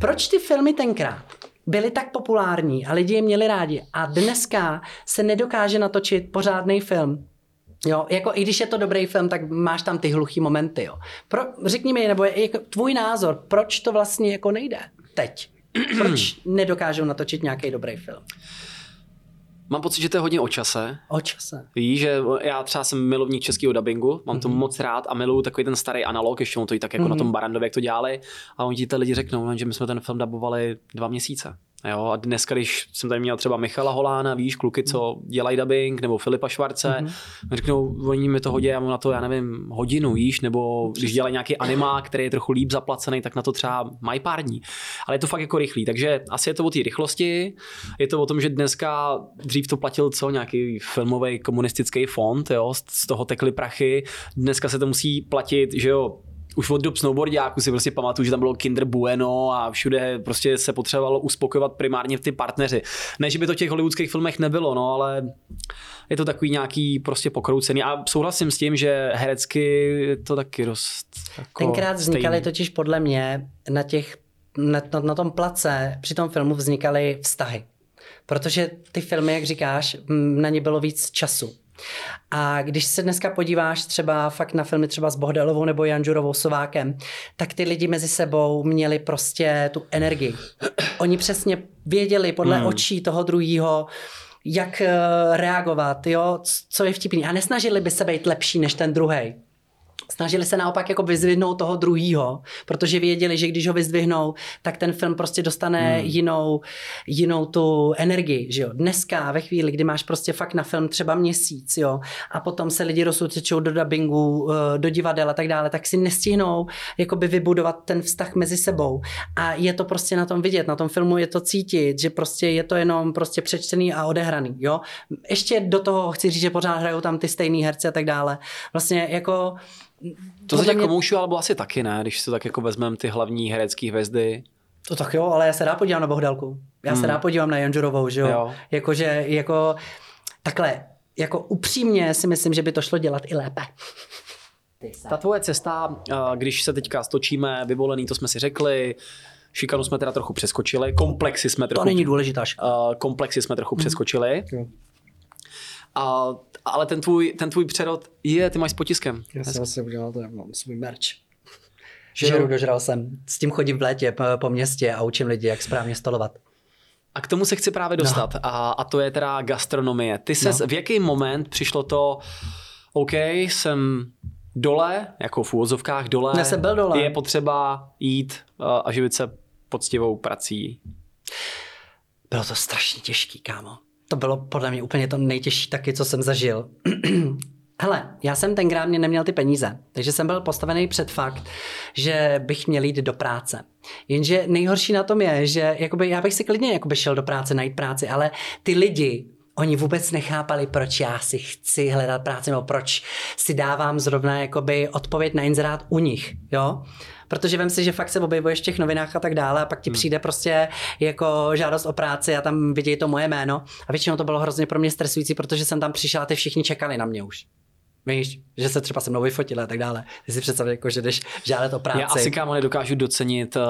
Proč ty filmy tenkrát byly tak populární a lidi je měli rádi a dneska se nedokáže natočit pořádný film, Jo, jako i když je to dobrý film, tak máš tam ty hluchý momenty, jo. Pro, řekni mi, nebo je, jako tvůj názor, proč to vlastně jako nejde teď? Proč nedokážou natočit nějaký dobrý film? Mám pocit, že to je hodně o čase. O čase. Víš, že já třeba jsem milovník českého dubbingu, mám mm-hmm. to mhm. moc rád a miluju takový ten starý analog, ještě to i tak jako mm-hmm. na tom Barandově, jak to dělali. A oni ti ty lidi řeknou, že my jsme ten film dabovali dva měsíce. Jo, a dneska, když jsem tady měl třeba Michala Holána, víš, kluky, co dělají dubbing, nebo Filipa Švarce, mm-hmm. řeknou, oni mi to hodí, já mám na to, já nevím, hodinu, víš, nebo když dělají nějaký animák, který je trochu líp zaplacený, tak na to třeba mají pár dní. Ale je to fakt jako rychlý, takže asi je to o té rychlosti, je to o tom, že dneska dřív to platil co, nějaký filmový komunistický fond, jo, z toho tekly prachy, dneska se to musí platit, že jo, už od dob snowboardiáku si prostě pamatuju, že tam bylo Kinder Bueno a všude prostě se potřebovalo uspokojovat primárně ty partneři. Ne, že by to v těch hollywoodských filmech nebylo, no, ale je to takový nějaký prostě pokroucený. A souhlasím s tím, že herecky je to taky dost jako Tenkrát vznikaly totiž podle mě na těch na, na, na tom place při tom filmu vznikaly vztahy. Protože ty filmy, jak říkáš, na ně bylo víc času. A když se dneska podíváš třeba fakt na filmy třeba s Bohdalovou nebo Janžurovou Sovákem, tak ty lidi mezi sebou měli prostě tu energii. Oni přesně věděli podle hmm. očí toho druhého, jak eh, reagovat, jo, co je vtipný. A nesnažili by se být lepší než ten druhý. Snažili se naopak jako vyzdvihnout toho druhýho, protože věděli, že když ho vyzdvihnou, tak ten film prostě dostane hmm. jinou, jinou tu energii, že jo. Dneska ve chvíli, kdy máš prostě fakt na film třeba měsíc, jo, a potom se lidi rozsutečou do dubbingu, eh, do divadel a tak dále, tak si nestihnou jakoby vybudovat ten vztah mezi sebou. A je to prostě na tom vidět, na tom filmu je to cítit, že prostě je to jenom prostě přečtený a odehraný, jo. Ještě do toho chci říct, že pořád hrajou tam ty stejný herci a tak dále. Vlastně jako to se těch mě... alebo asi taky ne, když se tak jako vezmeme ty hlavní herecké hvězdy. To tak jo, ale já se rád podívám na Bohdalku. Já hmm. se rád podívám na Janžurovou, že jo? jo. Jakože, jako, takhle, jako upřímně si myslím, že by to šlo dělat i lépe. Ta tvoje cesta, když se teďka stočíme, vyvolený, to jsme si řekli, šikanu jsme teda trochu přeskočili, komplexy jsme trochu... To není důležitá Komplexy jsme trochu hmm. přeskočili. A, ale ten tvůj, ten tvůj přerod je, ty máš s potiskem. Já jsem asi udělal to, mám svůj merch. Žeru dožral jsem. S tím chodím v létě po, po městě a učím lidi, jak správně stolovat. A k tomu se chci právě dostat. No. A, a to je teda gastronomie. Ty se no. v jaký moment přišlo to, OK, jsem dole, jako v úvozovkách dole. Ne, jsem byl dole. Je potřeba jít a živit se poctivou prací. Bylo to strašně těžký, kámo to bylo podle mě úplně to nejtěžší taky, co jsem zažil. Hele, já jsem tenkrát mě neměl ty peníze, takže jsem byl postavený před fakt, že bych měl jít do práce. Jenže nejhorší na tom je, že jakoby, já bych si klidně jakoby šel do práce, najít práci, ale ty lidi Oni vůbec nechápali, proč já si chci hledat práci, nebo proč si dávám zrovna jakoby odpověď na inzerát u nich, jo. Protože vím si, že fakt se objevuješ v těch novinách a tak dále a pak ti hmm. přijde prostě jako žádost o práci a tam vidějí to moje jméno. A většinou to bylo hrozně pro mě stresující, protože jsem tam přišel a ty všichni čekali na mě už. Víš, že se třeba se mnou vyfotili a tak dále. Ty si představ, jako, že jdeš žádat o práci. Já asi kámo nedokážu docenit, eh,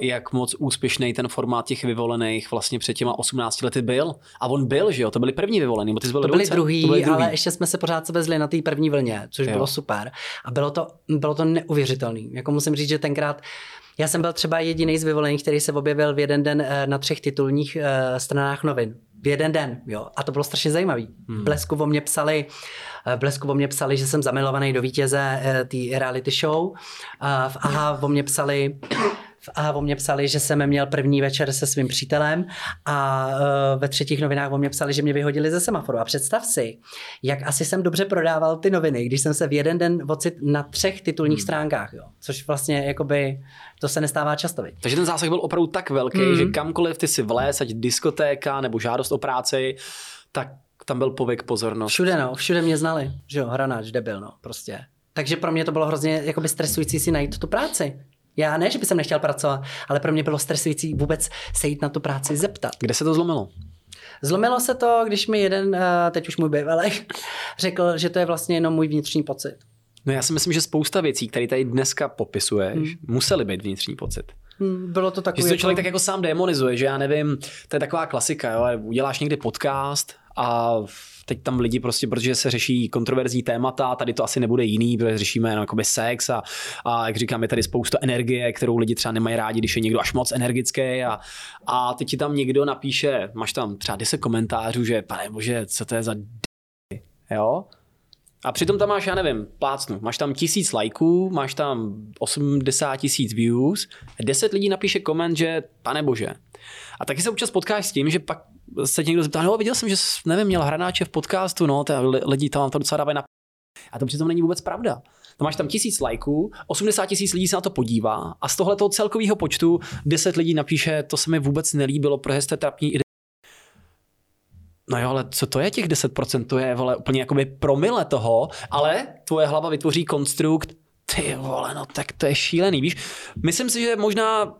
jak moc úspěšný ten formát těch vyvolených vlastně před těma 18 lety byl. A on byl, že jo? To byli první vyvolený, bo ty to byli, druhý, to byli druhý, ale ještě jsme se pořád vezli na té první vlně, což jo. bylo super. A bylo to, bylo to neuvěřitelné. Jako musím říct, že tenkrát já jsem byl třeba jediný z vyvolených, který se objevil v jeden den eh, na třech titulních eh, stranách novin. V jeden den, jo. A to bylo strašně zajímavý. Hmm. Blesku o mě psali, eh, Blesku o mě psali, že jsem zamilovaný do vítěze té reality show. V AHA o mě psali, a o mě psali, že jsem měl první večer se svým přítelem a ve třetích novinách o mě psali, že mě vyhodili ze semaforu. A představ si, jak asi jsem dobře prodával ty noviny, když jsem se v jeden den ocit na třech titulních hmm. stránkách, jo. což vlastně jakoby to se nestává často. Viď? Takže ten zásah byl opravdu tak velký, hmm. že kamkoliv ty si vlez, ať diskotéka nebo žádost o práci, tak tam byl povyk pozornost. Všude no, všude mě znali, že jo, hranáč, debil, no, prostě. Takže pro mě to bylo hrozně jakoby stresující si najít tu práci. Já ne, že bych nechtěl pracovat, ale pro mě bylo stresující vůbec se jít na tu práci zeptat. Kde se to zlomilo? Zlomilo se to, když mi jeden, eh, teď už můj bývalý, řekl, že to je vlastně jenom můj vnitřní pocit. No já si myslím, že spousta věcí, které tady dneska popisuješ, hmm. musely být vnitřní pocit. Hmm, bylo to takové. Že to člověk jako... tak jako sám demonizuje, že já nevím, to je taková klasika, jo, uděláš někdy podcast a teď tam lidi prostě, protože se řeší kontroverzní témata, tady to asi nebude jiný, protože řešíme jakoby sex a, a jak říkám, je tady spousta energie, kterou lidi třeba nemají rádi, když je někdo až moc energický a, a teď ti tam někdo napíše, máš tam třeba 10 komentářů, že pane bože, co to je za d... jo? A přitom tam máš, já nevím, plácnu, máš tam tisíc lajků, máš tam 80 tisíc views, 10 lidí napíše koment, že pane bože. A taky se občas potkáš s tím, že pak se někdo zeptá, no viděl jsem, že nevím, měl hranáče v podcastu, no, ty lidi tam to docela dávají na a to přitom není vůbec pravda. To máš tam tisíc lajků, 80 tisíc lidí se na to podívá a z tohoto celkového počtu 10 lidí napíše, to se mi vůbec nelíbilo, protože jste trapní No jo, ale co to je těch 10%? To je vole, úplně jakoby promile toho, ale tvoje hlava vytvoří konstrukt, ty vole, no tak to je šílený, víš? Myslím si, že možná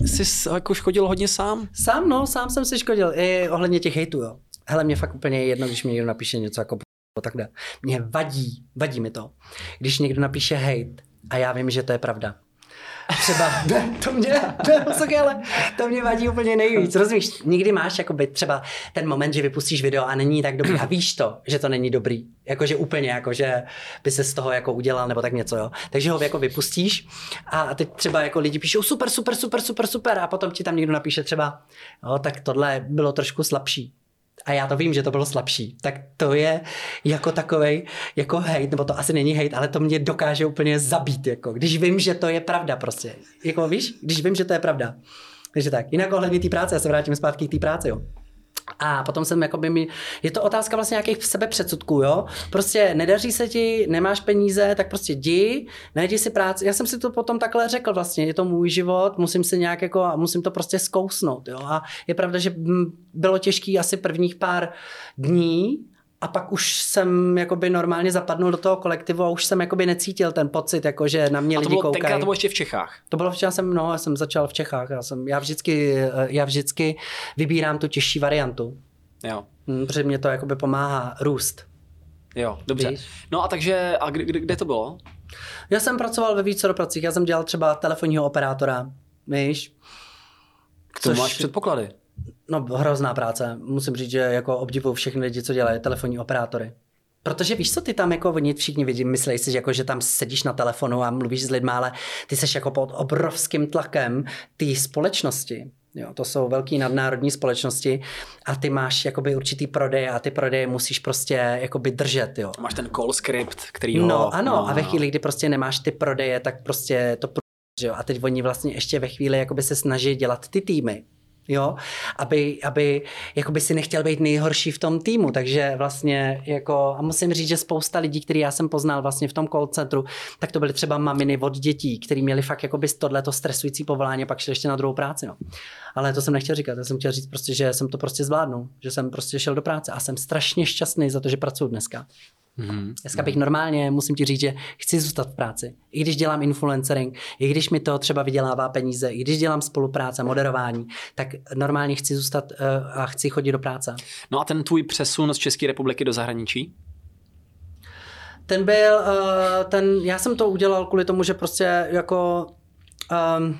jsi jako škodil hodně sám? Sám, no, sám jsem si škodil, i ohledně těch hejtů, jo. Hele, mě fakt úplně jedno, když mi někdo napíše něco jako takhle. Mě vadí, vadí mi to, když někdo napíše hate a já vím, že to je pravda. Třeba, to mě, to, ale to mě vadí úplně nejvíc. Rozumíš, nikdy máš jakoby třeba ten moment, že vypustíš video a není tak dobrý a víš to, že to není dobrý. Jakože úplně, jakože by se z toho jako udělal nebo tak něco, jo. Takže ho jako vypustíš a teď třeba jako lidi píšou super, super, super, super, super a potom ti tam někdo napíše třeba, jo, tak tohle bylo trošku slabší a já to vím, že to bylo slabší, tak to je jako takovej, jako hate, nebo to asi není hate, ale to mě dokáže úplně zabít, jako, když vím, že to je pravda prostě. Jako víš, když vím, že to je pravda. Takže tak, jinak ohledně té práce, já se vrátím zpátky k té práci, jo. A potom jsem jako by mi, je to otázka vlastně nějakých sebe předsudků, jo. Prostě nedaří se ti, nemáš peníze, tak prostě jdi, najdi si práci. Já jsem si to potom takhle řekl vlastně, je to můj život, musím si nějak jako, musím to prostě zkousnout, jo. A je pravda, že bylo těžký asi prvních pár dní, a pak už jsem jakoby normálně zapadnul do toho kolektivu a už jsem jakoby necítil ten pocit, jako že na mě a to lidi bylo, koukají. Tenkrát to bylo ještě v Čechách. To bylo, já jsem, no, já jsem začal v Čechách. Já, jsem, já, vždycky, já vždycky vybírám tu těžší variantu. Jo. Hm, protože mě to jakoby pomáhá růst. Jo, dobře. Víš? No a takže, a kde, kde to bylo? Já jsem pracoval ve více pracích. Já jsem dělal třeba telefonního operátora, víš. K tomu Což... máš předpoklady. No, hrozná práce. Musím říct, že jako obdivuju všechny lidi, co dělají telefonní operátory. Protože víš co, ty tam jako oni všichni vidí, myslí si, že, jako, že tam sedíš na telefonu a mluvíš s lidmi, ale ty seš jako pod obrovským tlakem té společnosti. Jo, to jsou velké nadnárodní společnosti a ty máš jakoby určitý prodej a ty prodeje musíš prostě jakoby držet. Jo. Máš ten call script, který ho... No ano, no, a ve chvíli, kdy prostě nemáš ty prodeje, tak prostě to že jo? A teď oni vlastně ještě ve chvíli jakoby se snaží dělat ty týmy jo, aby, aby jakoby si nechtěl být nejhorší v tom týmu, takže vlastně jako, a musím říct, že spousta lidí, který já jsem poznal vlastně v tom call centru, tak to byly třeba maminy od dětí, který měli fakt jakoby tohleto stresující povolání a pak šli ještě na druhou práci, no. Ale to jsem nechtěl říkat, já jsem chtěl říct prostě, že jsem to prostě zvládnul, že jsem prostě šel do práce a jsem strašně šťastný za to, že pracuji dneska. Mm-hmm. Dneska bych normálně, musím ti říct, že chci zůstat v práci. I když dělám influencering, i když mi to třeba vydělává peníze, i když dělám spolupráce, moderování, tak normálně chci zůstat uh, a chci chodit do práce. No a ten tvůj přesun z České republiky do zahraničí? Ten byl, uh, ten, já jsem to udělal kvůli tomu, že prostě jako um,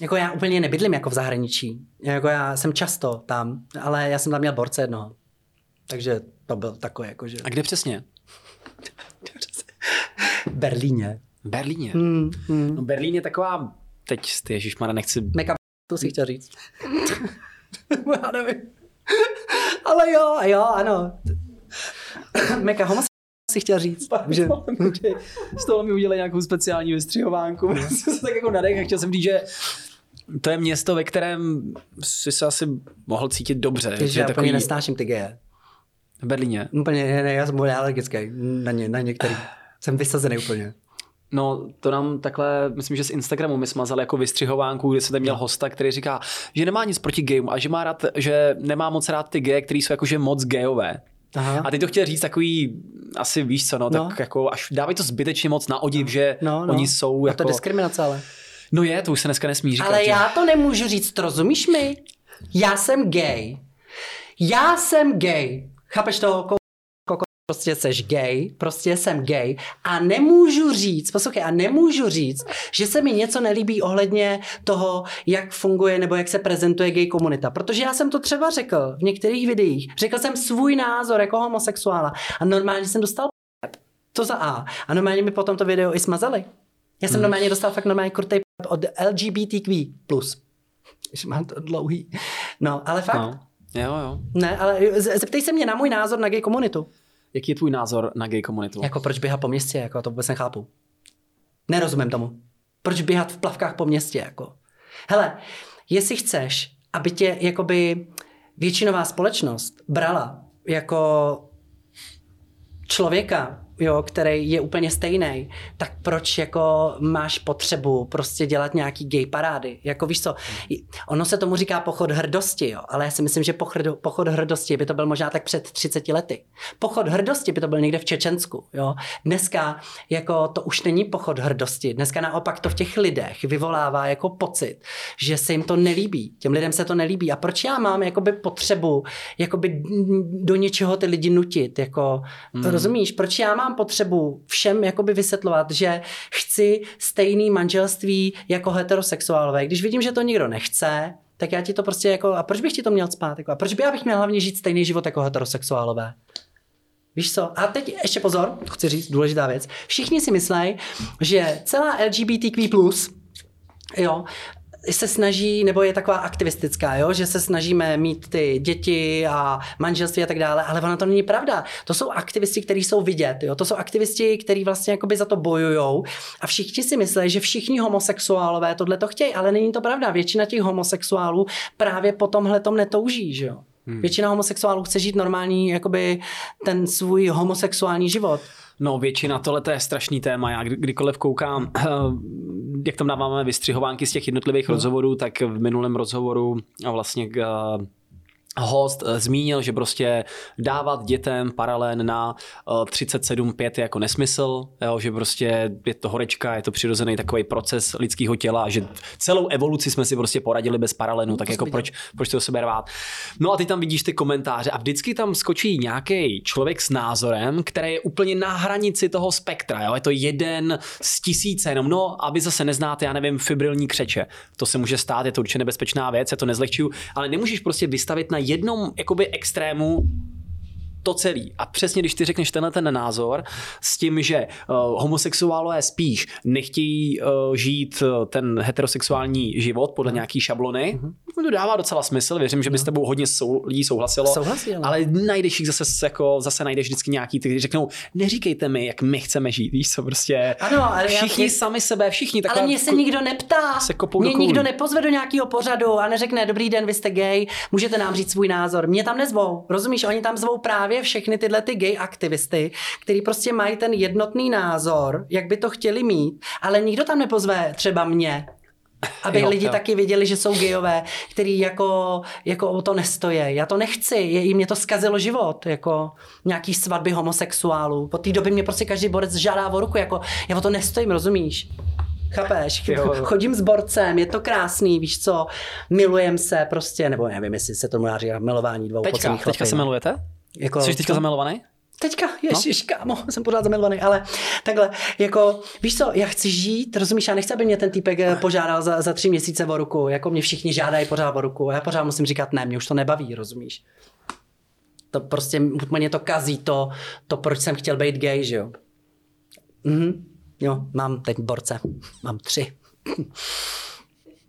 jako já úplně nebydlím jako v zahraničí. Jako já jsem často tam, ale já jsem tam měl borce jednoho. Takže to byl takový jako, že... A kde přesně? Berlíně. V Berlíně? Hmm, hmm. No Berlín je taková, teď ty ježišmara, nechci... Meka to si chtěl říct. Já nevím. Ale jo, jo, ano. Meka homo si chtěl říct. že... Z toho mi udělali nějakou speciální vystřihovánku. jsem se tak jako nadech a chtěl jsem říct, že to je město, ve kterém si se asi mohl cítit dobře. Ježiš, že já takový... úplně nesnáším ty geje. V Berlíně. Úplně, ne, ne, já jsem úplně alergický na, ně, na některý. Jsem vysazený úplně. No, to nám takhle, myslím, že z Instagramu my smazali jako vystřihovánku, kde se tam měl hosta, který říká, že nemá nic proti gejům a že má rád, že nemá moc rád ty geje, který jsou jakože moc gejové. Aha. A ty to chtěl říct takový, asi víš co, no, No. tak jako až dávají to zbytečně moc na odiv, že No, no. oni jsou A jako... to diskriminace ale. No je, to už se dneska nesmí říkat. Ale že? já to nemůžu říct, rozumíš mi? Já jsem gay. Já jsem gay. Chápeš to? Ko- koko, prostě seš gay, prostě jsem gay a nemůžu říct, poslouchej, a nemůžu říct, že se mi něco nelíbí ohledně toho, jak funguje nebo jak se prezentuje gay komunita. Protože já jsem to třeba řekl v některých videích. Řekl jsem svůj názor jako homosexuála a normálně jsem dostal to za A. A normálně mi potom to video i smazali. Já jsem hmm. normálně dostal fakt normálně krutej od LGBTQ+. Že mám to dlouhý. No, ale fakt. No. Jo, jo. Ne, ale zeptej se mě na můj názor na gay komunitu. Jaký je tvůj názor na gay komunitu? Jako proč běhat po městě, jako to vůbec nechápu. Nerozumím tomu. Proč běhat v plavkách po městě, jako. Hele, jestli chceš, aby tě, jakoby, většinová společnost brala jako člověka, jo, který je úplně stejný, tak proč jako máš potřebu prostě dělat nějaký gay parády? Jako víš co, ono se tomu říká pochod hrdosti, jo, ale já si myslím, že pochod, pochod hrdosti by to byl možná tak před 30 lety. Pochod hrdosti by to byl někde v Čečensku, jo. Dneska jako to už není pochod hrdosti, dneska naopak to v těch lidech vyvolává jako pocit, že se jim to nelíbí, těm lidem se to nelíbí a proč já mám jakoby potřebu jakoby do něčeho ty lidi nutit, jako hmm. rozumíš, proč já mám potřebu všem jakoby vysvětlovat, že chci stejný manželství jako heterosexuálové, když vidím, že to nikdo nechce, tak já ti to prostě jako, a proč bych ti to měl spát, jako, a proč by já bych měl hlavně žít stejný život jako heterosexuálové? Víš co? A teď ještě pozor, chci říct důležitá věc. Všichni si myslí, že celá LGBTQ+, jo, se snaží, nebo je taková aktivistická, jo? že se snažíme mít ty děti a manželství a tak dále, ale ono to není pravda. To jsou aktivisti, kteří jsou vidět, jo? to jsou aktivisti, kteří vlastně jakoby za to bojujou a všichni si myslí, že všichni homosexuálové tohle to chtějí, ale není to pravda. Většina těch homosexuálů právě po tomhle tom netouží, že jo. Hmm. Většina homosexuálů chce žít normální, jakoby ten svůj homosexuální život. No většina, tohle to je strašný téma. Já kdy- kdykoliv koukám, jak tam dáváme vystřihovánky z těch jednotlivých No. rozhovorů, tak v minulém rozhovoru a vlastně eh, host eh, zmínil, že prostě dávat dětem paralén na eh, 37,5 je jako nesmysl, jo, že prostě je to horečka, je to přirozený takový proces lidského těla a že celou evoluci jsme si prostě poradili bez paralénu, tak to jako proč, proč to sebe rvát. No a ty tam vidíš ty komentáře a vždycky tam skočí nějaký člověk s názorem, který je úplně na hranici toho spektra, jo? je to jeden z tisíce, jenom no, aby zase neznáte, já nevím, fibrilní křeče. To se může stát, je to určitě nebezpečná věc, já to nezlehčuju, ale nemůžeš prostě vystavit na jednom jakoby extrému to celý. A přesně když ty řekneš tenhle ten názor s tím, že uh, homosexuálové spíš nechtějí uh, žít uh, ten heterosexuální život podle nějaký šablony, mi to dává docela smysl, věřím, že by s tebou hodně sou, lidí souhlasilo. Souhlasí, ale- najdeš jich zase, jako, zase najdeš vždycky nějaký, ty, řeknou, neříkejte mi, jak my chceme žít, víš co, prostě Ano, ale já- všichni sami sebe, všichni taková, Ale mě se nikdo neptá. se Mě nikdo nepozve do nějakého pořadu a neřekne, dobrý den, vy jste gay, můžete nám říct svůj názor. Mě tam nezvou. Rozumíš? Oni tam zvou právě všechny tyhle ty gay aktivisty, kteří prostě mají ten jednotný názor, jak by to chtěli mít, ale nikdo tam nepozve třeba mě. Aby Jo, lidi jo. taky viděli, že jsou gejové, který jako, jako o to nestojí. Já to nechci, je, mě to zkazilo život, jako nějaký svatby homosexuálů. Po té době mě prostě každý borec žádá o ruku, jako já o to nestojím, rozumíš? Chápeš? Jo. Chodím s borcem, je to krásný, víš co, milujem se prostě, nebo nevím, jestli se tomu dá říkat milování dvou Teďka, pocených teďka se milujete? Jako, Jsi teďka zamilovaný? Teďka, ježiš, no? kámo, jsem pořád zamilovaný, ale takhle, jako, víš co, já chci žít, rozumíš, já nechci, aby mě ten týpek eh, požádal za, za tři měsíce o ruku, jako mě všichni žádají pořád o ruku, já pořád musím říkat ne, mě už to nebaví, rozumíš. To prostě mě to kazí, to, to proč jsem chtěl být gay, že jo. Mhm. Jo, mám teď borce, mám tři.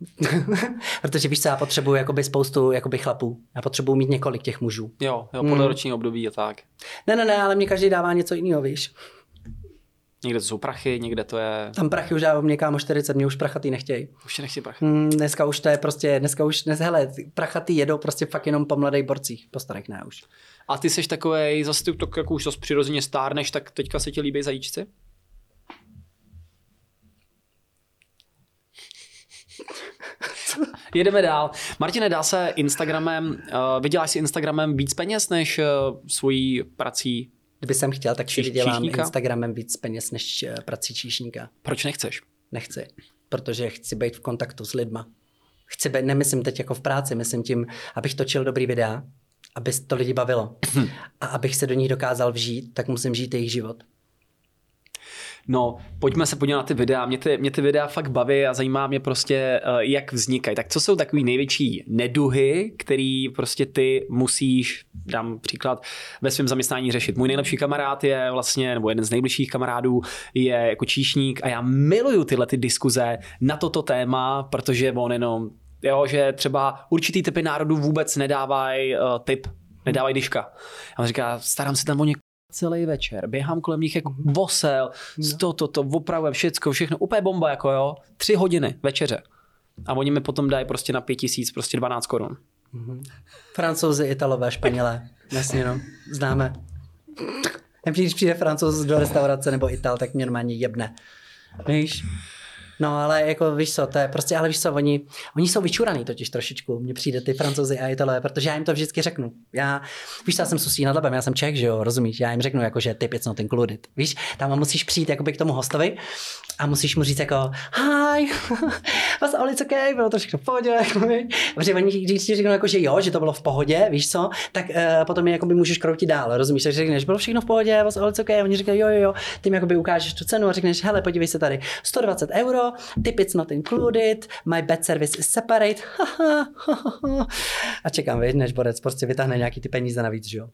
Protože víš co, já potřebuji jakoby spoustu jakoby chlapů. Já potřebuji mít několik těch mužů. Jo, jo, podle Mm. ročního období a tak. Ne, ne, ne, ale mě každý dává něco jiného, víš. Někde to jsou prachy, někde to je... Tam prachy už dávám mě kámo 40, mě už prachatý nechtějí. Už nechci prachy. Hmm, dneska už to je prostě, dneska už, dnes, hele, prachatý jedou prostě fakt jenom po mladých borcích, po starých ne už. A ty seš takovej, zase ty to, jak už zase přirozeně stárneš, tak teďka se ti líbí zajíčci? Jedeme dál. Martine, dá se Instagramem, uh, vyděláš si Instagramem víc peněz než uh, svojí prací? Kdyby jsem chtěl, tak si vydělám číšníka? Instagramem víc peněz než eh, prací číšníka. Proč nechceš? Nechci, protože chci být v kontaktu s lidma. Chci být, nemyslím teď jako v práci, myslím tím, abych točil dobrý videa, aby to lidi bavilo. A abych se do nich dokázal vžít, tak musím žít jejich život. No, pojďme se podívat na ty videa. Mě ty, mě ty videa fakt baví a zajímá mě prostě, uh, jak vznikají. Tak co jsou takový největší neduhy, který prostě ty musíš, dám příklad, ve svém zaměstnání řešit. Můj nejlepší kamarád je vlastně, nebo jeden z nejbližších kamarádů je jako číšník a já miluju tyhle ty diskuze na toto téma, protože on jenom, jo, že třeba určitý typy národů vůbec nedávají uh, typ, nedávají dyška. A on říká, starám se tam o ně celý večer, běhám kolem nich jako bosel, no. to, to, to, opravuje všecko, všechno, úplně bomba, jako jo, tři hodiny večeře. A oni mi potom dají prostě na pět tisíc, prostě 12 korun. Francouzi, Italové, Španělé, jasně no, známe. Když přijde francouz do restaurace nebo Ital, tak mě normálně jebne. Víš? No ale jako víš co, to je prostě, ale víš co, oni, oni jsou vyčuraný totiž trošičku, mně přijde ty francouzi a italové, protože já jim to vždycky řeknu. Já, víš, já jsem susí nad labem, já jsem Čech, že jo, rozumíš, já jim řeknu jako, že typ it's not included. Víš, tam musíš přijít jakoby k tomu hostovi a musíš mu říct jako hi, was all it's okay, bylo to všechno v pohodě, jako, protože oni, když ti řeknou jako, že jo, že to bylo v pohodě, víš co, tak uh, potom je jakoby můžeš kroutit dál, rozumíš, takže řekneš, bylo všechno v pohodě, was all it's okay, a oni říkají jo, jo, jo, ty mi jakoby ukážeš tu cenu a řekneš, hele, podívej se tady, 120 euro, tip it's not included, my bed service is separate, a čekám, víš, než borec prostě vytáhne nějaký ty peníze navíc, že jo.